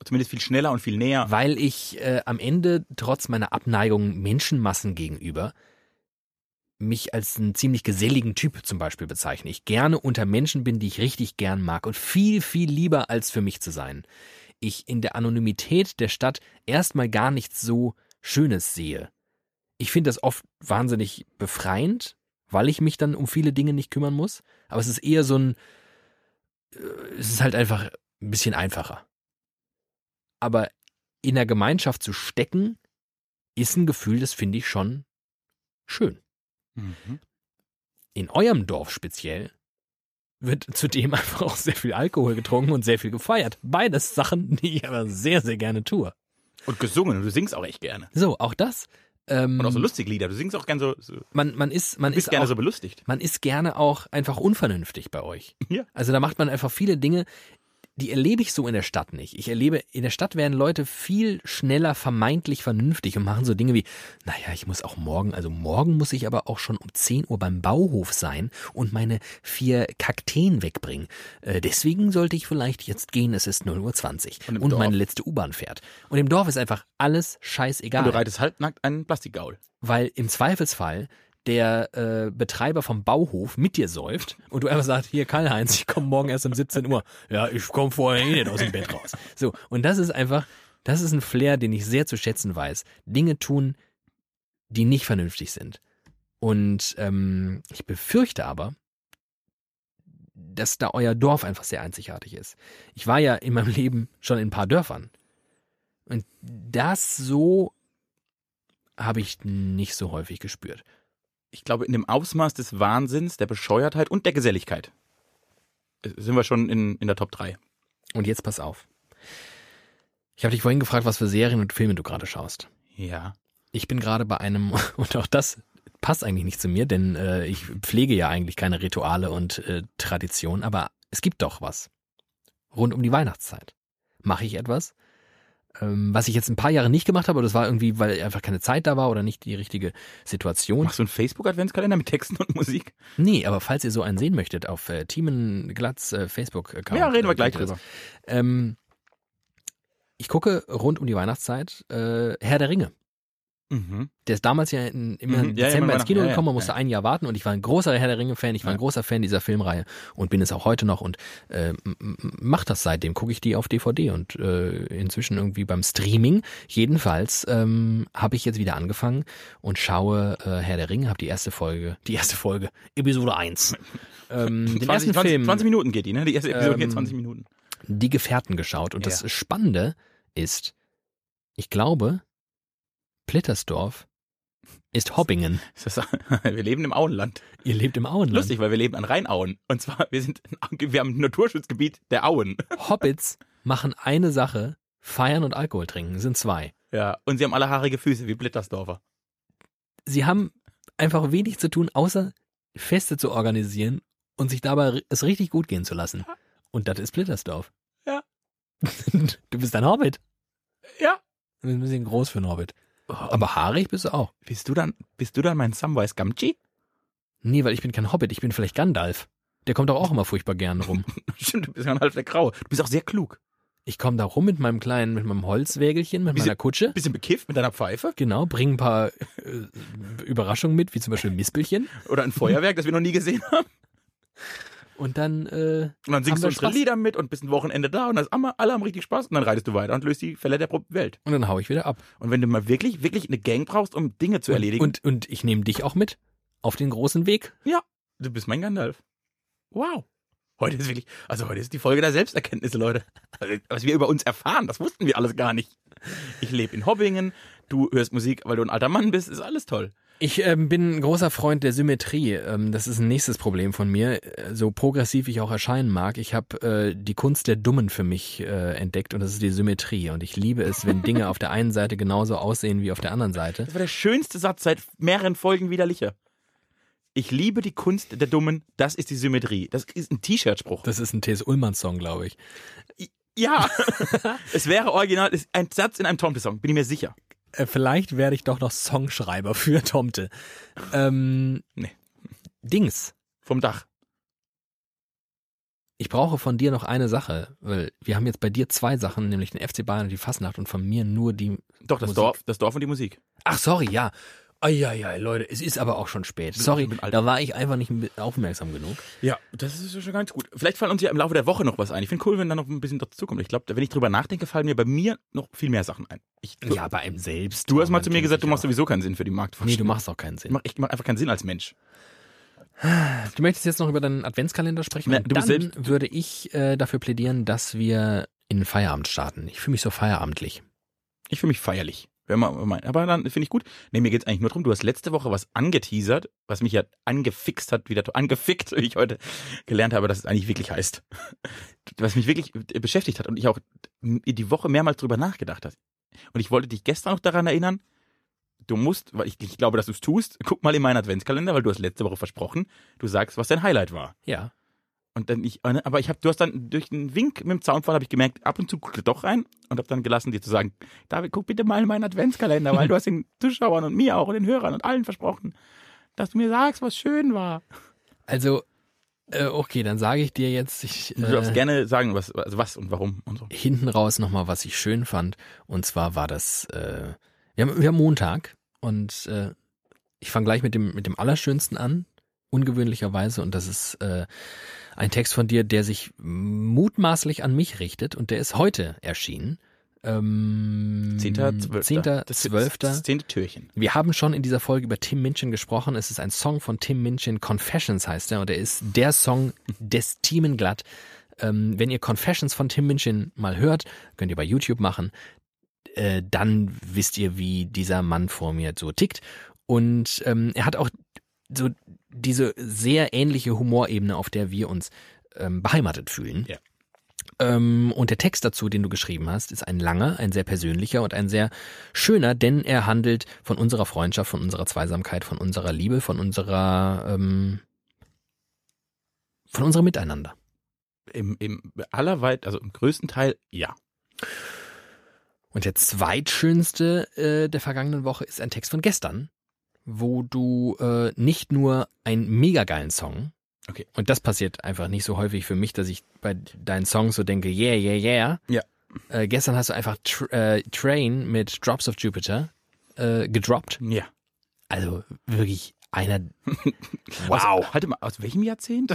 Zumindest viel schneller und viel näher. Weil ich äh, am Ende trotz meiner Abneigung Menschenmassen gegenüber mich als einen ziemlich geselligen Typ zum Beispiel bezeichne. Ich gerne unter Menschen bin, die ich richtig gern mag und viel, viel lieber als für mich zu sein. Ich in der Anonymität der Stadt erstmal gar nichts so Schönes sehe. Ich finde das oft wahnsinnig befreiend, weil ich mich dann um viele Dinge nicht kümmern muss. Aber es ist eher so ein, äh, es ist halt einfach ein bisschen einfacher. Aber in der Gemeinschaft zu stecken, ist ein Gefühl, das finde ich schon schön. Mhm. In eurem Dorf speziell wird zudem einfach auch sehr viel Alkohol getrunken und sehr viel gefeiert. Beides Sachen, die ich aber sehr, sehr gerne tue. Und gesungen. Du singst auch echt gerne. So, auch das. Ähm, Und auch so lustige Lieder. Du singst auch gerne so, so man, man ist, man bist ist gerne auch, so belustigt. man ist gerne auch einfach unvernünftig bei euch. Ja. Also da macht man einfach viele Dinge, die erlebe ich so in der Stadt nicht. Ich erlebe, in der Stadt werden Leute viel schneller vermeintlich vernünftig und machen so Dinge wie, naja, ich muss auch morgen, also morgen muss ich aber auch schon um 10 Uhr beim Bauhof sein und meine vier Kakteen wegbringen. Äh, deswegen sollte ich vielleicht jetzt gehen, es ist 0 Uhr 20 Und und, Dorf? meine letzte U-Bahn fährt. Und im Dorf ist einfach alles scheißegal. Und du reitest halbnackt einen Plastikgaul. weil im Zweifelsfall der äh, Betreiber vom Bauhof mit dir säuft und du einfach sagst, hier Karl-Heinz, ich komme morgen erst um 17 Uhr. Ja, ich komme vorher eh nicht aus dem Bett raus. So, und das ist einfach, das ist ein Flair, den ich sehr zu schätzen weiß. Dinge tun, die nicht vernünftig sind. Und ähm, ich befürchte aber, dass da euer Dorf einfach sehr einzigartig ist. Ich war ja in meinem Leben schon in ein paar Dörfern. Und das so habe ich nicht so häufig gespürt. Ich glaube, in dem Ausmaß des Wahnsinns, der Bescheuertheit und der Geselligkeit äh, sind wir schon in, in der Top 3. Und jetzt pass auf. Ich habe dich vorhin gefragt, was für Serien und Filme du gerade schaust. Ja. Ich bin gerade bei einem, und auch das passt eigentlich nicht zu mir, denn äh, ich pflege ja eigentlich keine Rituale und äh, Tradition, aber es gibt doch was. Rund um die Weihnachtszeit mache ich etwas, was ich jetzt ein paar Jahre nicht gemacht habe, aber das war irgendwie, weil einfach keine Zeit da war oder nicht die richtige Situation. Machst du einen Facebook-Adventskalender mit Texten und Musik? Nee, aber falls ihr so einen sehen möchtet auf äh, Teamen Glatz äh, Facebook-Account. Ja, reden wir äh, gleich drüber. Ähm, ich gucke rund um die Weihnachtszeit äh, Herr der Ringe. Mhm. Der ist damals ja in, immer im Mhm, ja, ja, Dezember immer ins Kino ja, gekommen, man ja, musste ja. ein Jahr warten und ich war ein großer Herr der Ringe-Fan, ich war ein Ja. großer Fan dieser Filmreihe und bin es auch heute noch und äh, mach das seitdem, gucke ich die auf DVD und äh, inzwischen irgendwie beim Streaming. Jedenfalls ähm, habe ich jetzt wieder angefangen und schaue äh, Herr der Ringe, habe die erste Folge, die erste Folge, Episode 1. ähm, den 20, ersten 20, Film, 20 Minuten geht die, ne? Die erste Episode Ähm, geht 20 Minuten. die Gefährten geschaut. Und Ja. das Spannende ist, ich glaube, Plittersdorf ist Hobbingen. Ist wir leben im Auenland. Ihr lebt im Auenland. Lustig, weil wir leben an Rheinauen. Und zwar, wir sind, wir haben ein Naturschutzgebiet der Auen. Hobbits machen eine Sache, feiern und Alkohol trinken, sind zwei. Ja. Und sie haben alle haarige Füße, wie Blittersdorfer. sie haben einfach wenig zu tun, außer Feste zu organisieren und sich dabei es richtig gut gehen zu lassen. Und das ist Blittersdorf. Ja. Du bist ein Hobbit. Ja. Du bist ein bisschen groß für ein Hobbit. Aber haarig bist du auch. bist du dann, bist du dann mein Samwise Gamgee? Nee, weil ich bin kein Hobbit, ich bin vielleicht Gandalf. Der kommt doch auch immer furchtbar gern rum. Stimmt, du bist ja halb der Graue. Du bist auch sehr klug. Ich komme da rum mit meinem kleinen, mit meinem Holzwägelchen, mit Bisschen- meiner Kutsche. Bisschen bekifft mit deiner Pfeife Genau, bring ein paar äh, Überraschungen mit, wie zum Beispiel Mispelchen. oder ein Feuerwerk, das wir noch nie gesehen haben. Und dann, äh, Und dann singst du unsere Spaß. Lieder mit und bist ein Wochenende da und das alle, alle haben richtig Spaß und dann reitest du weiter und löst die Fälle der Welt. und dann hau ich wieder ab. Und wenn du mal wirklich, wirklich eine Gang brauchst, um Dinge zu erledigen, Und, und ich nehme dich auch mit auf den großen Weg. du bist mein Gandalf. Wow. Heute ist wirklich, also heute ist die Folge der Selbsterkenntnisse, Leute. Also, was wir über uns erfahren, das wussten wir alles gar nicht. Ich lebe in Hobbingen, du hörst Musik, weil du ein alter Mann bist, ist alles toll. Ich ähm, bin ein großer Freund der Symmetrie. Ähm, das ist ein nächstes Problem von mir. Äh, So progressiv ich auch erscheinen mag, ich habe äh, die Kunst der Dummen für mich äh, entdeckt und das ist die Symmetrie. Und ich liebe es, wenn Dinge auf der einen Seite genauso aussehen wie auf der anderen Seite. Das war der schönste Satz seit mehreren Folgen widerlicher. Ich liebe die Kunst der Dummen, das ist die Symmetrie. Das ist ein T-Shirt-Spruch. Das ist ein T.S. Ullmann-Song, glaube ich. Ja, es wäre original, ist ein Satz in einem Tomte-Song, bin ich mir sicher. Äh, vielleicht werde ich doch noch Songschreiber für Tomte. Ähm, Nee. Dings. Vom Dach. Ich brauche von dir noch eine Sache, weil wir haben jetzt bei dir zwei Sachen, nämlich den FC Bayern und die Fasnacht und von mir nur die. Doch, das Musik. Dorf, das Dorf und die Musik. Ach, sorry, ja. Eieiei, Leute, es ist aber auch schon spät. Sorry, da war ich einfach nicht aufmerksam genug. Ja, das ist schon ganz gut. Vielleicht fallen uns ja im Laufe der Woche noch was ein. Ich finde cool, wenn da noch ein bisschen dazu kommt. Ich glaube, wenn ich drüber nachdenke, fallen mir bei mir noch viel mehr Sachen ein. Ich, du, Ja, bei einem selbst. du hast mal zu mir gesagt, du machst sowieso keinen Sinn für die Marktforschung. Nee, du machst auch keinen Ich Sinn. mach, ich mach einfach keinen Sinn als Mensch. Du möchtest jetzt noch über deinen Adventskalender sprechen? Na, dann selbst- würde ich äh, dafür plädieren, dass wir in den Feierabend starten. Ich fühle mich so feierabendlich. Ich fühle mich feierlich. Wenn man, man, aber dann finde ich gut. Nee, mir geht's eigentlich nur darum, du hast letzte Woche was angeteasert, was mich ja angefixt hat, wieder angefickt, wie ich heute gelernt habe, dass es eigentlich wirklich heißt. Was mich wirklich beschäftigt hat und ich auch die Woche mehrmals drüber nachgedacht habe. Und ich wollte dich gestern noch daran erinnern, du musst, weil ich, ich glaube, dass du es tust, guck mal in meinen Adventskalender, weil du hast letzte Woche versprochen, du sagst, was dein Highlight war. Ja. Und dann ich, aber ich habe, du hast dann durch einen Wink mit dem Zaunfall habe ich gemerkt, ab und zu gucke doch rein und habe dann gelassen, dir zu sagen, David, guck bitte mal in meinen Adventskalender, weil du hast den Zuschauern und mir auch und den Hörern und allen versprochen, dass du mir sagst, was schön war. Also, äh, okay, dann sage ich dir jetzt, ich, Du darfst äh, gerne sagen, was, also was und warum und so. hinten raus nochmal, was ich schön fand. Und zwar war das, äh, wir, haben, wir haben Montag und äh, ich fange gleich mit dem, mit dem Allerschönsten an, ungewöhnlicherweise. Und das ist äh, ein Text von dir, der sich mutmaßlich an mich richtet und der ist heute erschienen. Ähm, Zehnter, zwölfter. Zehnter, Das- zwölfter. Das zehnte Türchen. Wir haben schon in dieser Folge über Tim Minchin gesprochen. Es ist ein Song von Tim Minchin, Confessions heißt er, und er ist der Song des Teamen glatt. Ähm, wenn ihr Confessions von Tim Minchin mal hört, könnt ihr bei YouTube machen, äh, dann wisst ihr, wie dieser Mann vor mir so tickt. Und ähm, er hat auch so diese sehr ähnliche Humorebene, auf der wir uns ähm, beheimatet fühlen. Ja. Ähm, und der Text dazu, den du geschrieben hast, ist ein langer, ein sehr persönlicher und ein sehr schöner, denn er handelt von unserer Freundschaft, von unserer Zweisamkeit, von unserer Liebe, von unserer, ähm, von unserem Miteinander. Im, im allerweit, also im größten Teil, ja. Und der zweitschönste äh, der vergangenen Woche ist ein Text von gestern, wo du äh, nicht nur einen mega geilen Song, Okay. und das passiert einfach nicht so häufig für mich, dass ich bei deinen Songs so denke, yeah, yeah, yeah. Ja. Äh, gestern hast du einfach tr äh, Train mit Drops of Jupiter äh, gedroppt. Ja. Also wirklich einer, Wow. Aus, halte mal, aus welchem Jahrzehnt?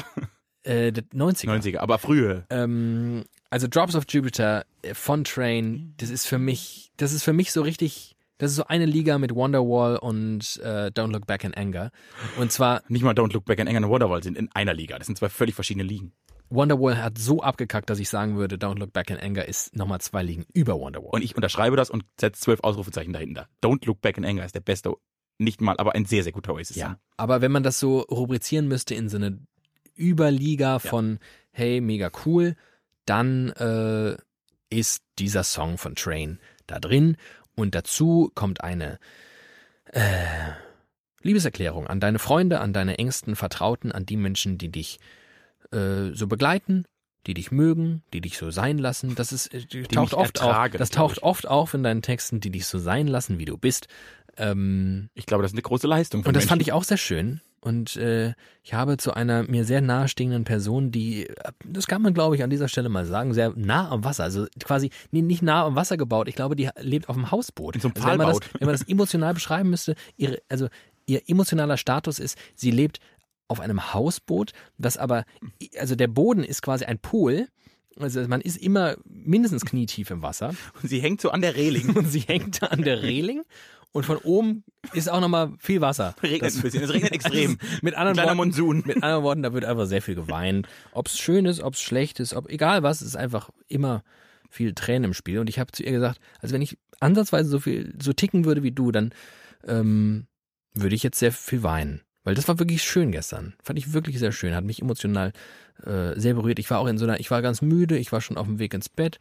äh, der 90er. 90er, aber frühe. Ähm, also Drops of Jupiter äh, von Train, das ist für mich, das ist für mich so richtig, das ist so eine Liga mit Wonderwall und äh, Don't Look Back in Anger. Und zwar, Nicht mal Don't Look Back in Anger und Wonderwall sind in einer Liga. Das sind zwei völlig verschiedene Ligen. Wonderwall hat so abgekackt, dass ich sagen würde, Don't Look Back in Anger ist nochmal zwei Ligen über Wonderwall. Und ich unterschreibe das und setze zwölf Ausrufezeichen dahinter. Don't Look Back in Anger ist der beste, nicht mal, aber ein sehr, sehr guter Oasis. ja, aber wenn man das so rubrizieren müsste in so eine Überliga von, hey, mega cool, dann äh, ist dieser Song von Train da drin und dazu kommt eine äh, Liebeserklärung an deine Freunde, an deine engsten Vertrauten, an die Menschen, die dich äh, so begleiten, die dich mögen, die dich so sein lassen. Das ist äh, taucht oft ertragen, auf. Das taucht ich. oft auf in deinen Texten, die dich so sein lassen, wie du bist. Ähm, Ich glaube, das ist eine große Leistung. und das fand ich auch sehr schön. Und äh, ich habe zu einer mir sehr nahestehenden Person, die, das kann man glaube ich an dieser Stelle mal sagen, sehr nah am Wasser, also quasi nee, nicht nah am Wasser gebaut. Ich glaube, die lebt auf dem Hausboot. In so einem also wenn, man das, wenn man das emotional beschreiben müsste, ihre, also ihr emotionaler Status ist, sie lebt auf einem Hausboot, das aber, also der Boden ist quasi ein Pool. Also man ist immer mindestens knietief im Wasser Und sie hängt so an der Reling. und sie hängt da an der Reling und von oben ist auch nochmal viel Wasser. regnet ein bisschen. Es regnet extrem. Mit anderen, Worten, Monsun. mit anderen Worten, da wird einfach sehr viel geweint. Ob es schön ist, ob es schlecht ist, ob egal was, es ist einfach immer viel Tränen im Spiel. Und ich habe zu ihr gesagt, also wenn ich ansatzweise so viel so ticken würde wie du, dann ähm, würde ich jetzt sehr viel weinen. Weil das war wirklich schön gestern. Fand ich wirklich sehr schön. Hat mich emotional äh, sehr berührt. Ich war auch in so einer, ich war ganz müde, ich war schon auf dem Weg ins Bett.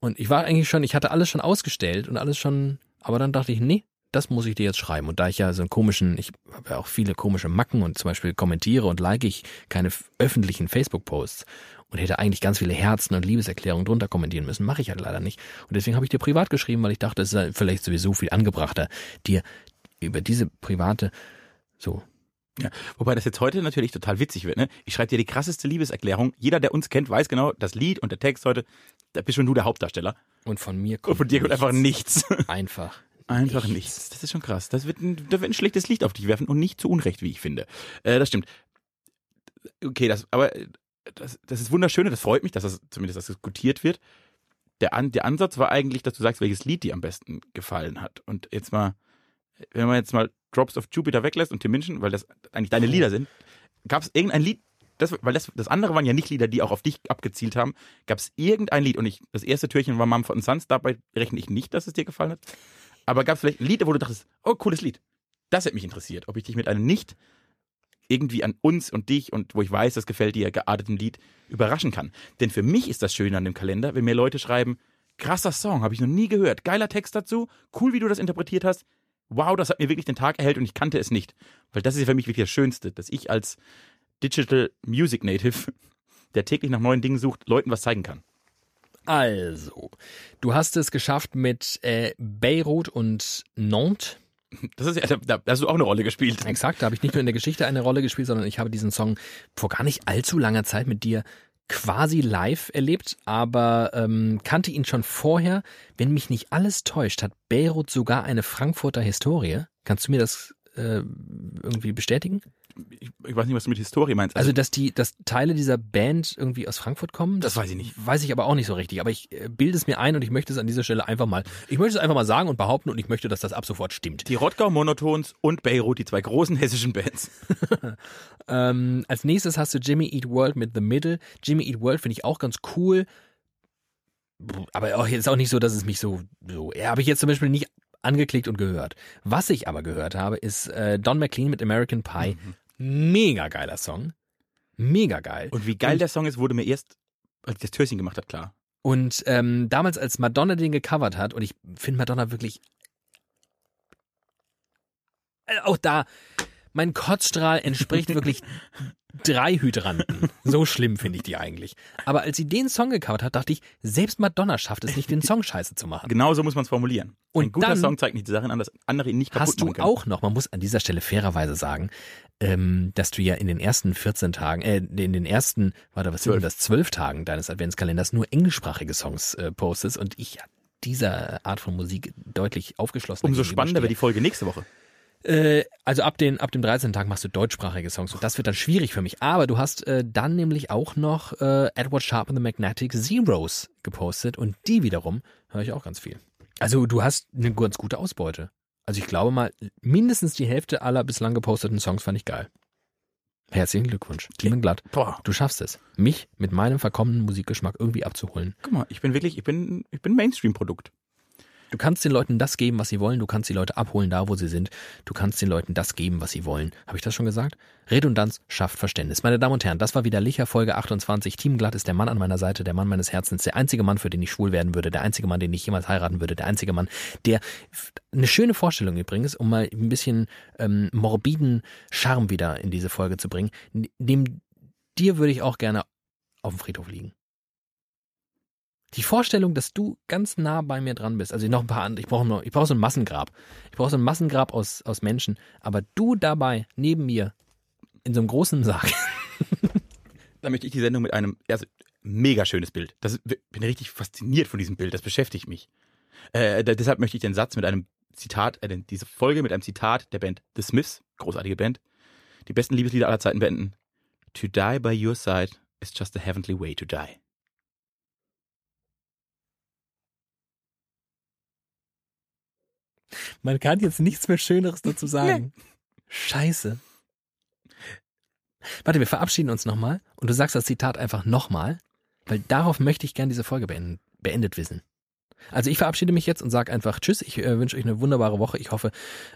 Und ich war eigentlich schon, ich hatte alles schon ausgestellt und alles schon, aber dann dachte ich, nee, das muss ich dir jetzt schreiben. Und da ich ja so einen komischen, ich habe ja auch viele komische Macken und zum Beispiel kommentiere und like ich keine öffentlichen Facebook-Posts und hätte eigentlich ganz viele Herzen und Liebeserklärungen drunter kommentieren müssen, mache ich halt leider nicht. Und deswegen habe ich dir privat geschrieben, weil ich dachte, es ist vielleicht sowieso viel angebrachter, dir über diese private, so, Ja. Wobei das jetzt heute natürlich total witzig wird. Ne? Ich schreibe dir die krasseste Liebeserklärung. Jeder, der uns kennt, weiß genau, das Lied und der Text heute, da bist schon du der Hauptdarsteller. und von mir Und kommt von dir kommt einfach nichts. Einfach. Einfach Nichts. nichts. Das ist schon krass. Das wird ein, da wird ein schlechtes Licht auf dich werfen und nicht zu Unrecht, wie ich finde. Äh, das stimmt. Okay, das, aber äh, das, das ist wunderschön und das freut mich, dass das zumindest das diskutiert wird. Der, An, der Ansatz war eigentlich, dass du sagst, welches Lied dir am besten gefallen hat. Und jetzt mal, wenn man jetzt mal Drops of Jupiter weglässt und Tim Minchin, weil das eigentlich deine Lieder sind, gab es irgendein Lied, das, weil das, das andere waren ja nicht Lieder, die auch auf dich abgezielt haben, gab es irgendein Lied und ich, das erste Türchen war Mumford Sons, dabei rechne ich nicht, dass es dir gefallen hat. Aber gab es vielleicht Lieder, wo du dachtest, oh, cooles Lied. Das hätte mich interessiert, ob ich dich mit einem nicht irgendwie an uns und dich und wo ich weiß, das gefällt dir, gearteten Lied überraschen kann. Denn für mich ist das Schöne an dem Kalender, wenn mir Leute schreiben, krasser Song, habe ich noch nie gehört, geiler Text dazu, cool, wie du das interpretiert hast. Wow, das hat mir wirklich den Tag erhellt und ich kannte es nicht. Weil das ist ja für mich wirklich das Schönste, dass ich als Digital Music Native, der täglich nach neuen Dingen sucht, Leuten was zeigen kann. Also, du hast es geschafft mit äh, Beirut und Nantes. Das ist ja, da, da hast du auch eine Rolle gespielt. Exakt, da habe ich nicht nur in der Geschichte eine Rolle gespielt, sondern ich habe diesen Song vor gar nicht allzu langer Zeit mit dir quasi live erlebt, aber ähm, kannte ihn schon vorher. Wenn mich nicht alles täuscht, hat Beirut sogar eine Frankfurter Historie. Kannst du mir das äh, irgendwie bestätigen? Ich, ich weiß nicht, was du mit Historie meinst. Also, dass die, dass Teile dieser Band irgendwie aus Frankfurt kommen? Das weiß ich nicht. Weiß ich aber auch nicht so richtig. Aber ich äh, bilde es mir ein und ich möchte es an dieser Stelle einfach mal, ich möchte es einfach mal sagen und behaupten und ich möchte, dass das ab sofort stimmt. die Rottgau Monotons und Beirut, die zwei großen hessischen Bands. Ähm, als nächstes hast du Jimmy Eat World mit The Middle. Jimmy Eat World finde ich auch ganz cool. Aber auch jetzt auch nicht so, dass es mich so, so, ja, habe ich jetzt zum Beispiel nicht angeklickt und gehört. Was ich aber gehört habe, ist äh, Don McLean mit American Pie. Mega geiler Song. Mega geil. Und wie geil der Song ist, wurde mir erst, als ich das Türchen gemacht hat, klar. Und ähm, damals, als Madonna den gecovert hat, und ich finde Madonna wirklich. Äh, Auch da, mein Kotzstrahl entspricht wirklich drei Hydranten. So schlimm finde ich die eigentlich. Aber als sie den Song gecovert hat, dachte ich, selbst Madonna schafft es nicht, den Song scheiße zu machen. Genau so muss man es formulieren. Und Ein guter Song zeigt nicht die Sachen an, dass andere ihn nicht kaputt Hast du machen auch noch, man muss an dieser Stelle fairerweise sagen, ähm, dass du ja in den ersten 14 Tagen, äh, in den ersten, warte, was sind denn das, 12 Tagen deines Adventskalenders nur englischsprachige Songs äh, postest und ich dieser Art von Musik deutlich aufgeschlossen Umso spannender wird die Folge nächste Woche. äh, also ab, den, ab dem 13. Tag machst du deutschsprachige Songs und das wird dann schwierig für mich. Aber du hast äh, dann nämlich auch noch äh, Edward Sharp and the Magnetic Zeros gepostet und die wiederum höre ich auch ganz viel. Also du hast eine ganz gute Ausbeute. Also ich glaube mal, mindestens die Hälfte aller bislang geposteten Songs fand ich geil. Herzlichen Glückwunsch. Clement Glatt. Boah, Du schaffst es, mich mit meinem verkommenen Musikgeschmack irgendwie abzuholen. guck mal, ich bin wirklich, ich bin, ich bin Mainstream-Produkt. Du kannst den Leuten das geben, was sie wollen. Du kannst die Leute abholen, da wo sie sind. Du kannst den Leuten das geben, was sie wollen. Habe ich das schon gesagt? Redundanz schafft Verständnis. Meine Damen und Herren, das war wieder Licher Folge 28. Team Glatt ist der Mann an meiner Seite, der Mann meines Herzens, der einzige Mann, für den ich schwul werden würde, der einzige Mann, den ich jemals heiraten würde, der einzige Mann, der eine schöne Vorstellung übrigens, um mal ein bisschen ähm, morbiden Charme wieder in diese Folge zu bringen. Dem dir würde ich auch gerne auf dem Friedhof liegen. Die Vorstellung, dass du ganz nah bei mir dran bist, also noch ein paar andere, ich brauche noch, so ein Massengrab. Ich brauche so ein Massengrab aus, aus Menschen, aber du dabei, neben mir, in so einem großen Sarg. Da möchte ich die Sendung mit einem, also, mega schönes Bild. Das bin richtig fasziniert von diesem Bild. Das beschäftigt mich. Äh, deshalb möchte ich den Satz mit einem Zitat, äh, diese Folge mit einem Zitat der Band The Smiths, großartige Band, die besten Liebeslieder aller Zeiten beenden. To die by your side is just a heavenly way to die. Man kann jetzt nichts mehr Schöneres dazu sagen. Scheiße. Warte, wir verabschieden uns nochmal und du sagst das Zitat einfach nochmal, weil darauf möchte ich gerne diese Folge beenden, beendet wissen. Also ich verabschiede mich jetzt und sage einfach Tschüss. Ich äh, wünsche euch eine wunderbare Woche. Ich hoffe,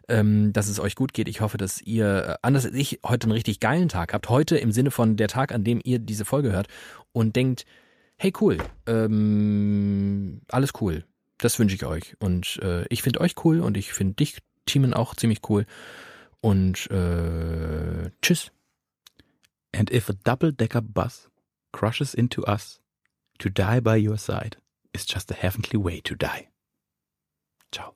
ähm, dass es euch gut geht. Ich hoffe, dass ihr, äh, anders als ich, heute einen richtig geilen Tag habt. Heute im Sinne von der Tag, an dem ihr diese Folge hört und denkt, hey cool, ähm, alles cool. Das wünsche ich euch. Und äh, ich finde euch cool und ich finde dich, Teamen, auch ziemlich cool. Und äh, tschüss. And if a double-decker bus crushes into us, to die by your side is just a heavenly way to die. Ciao.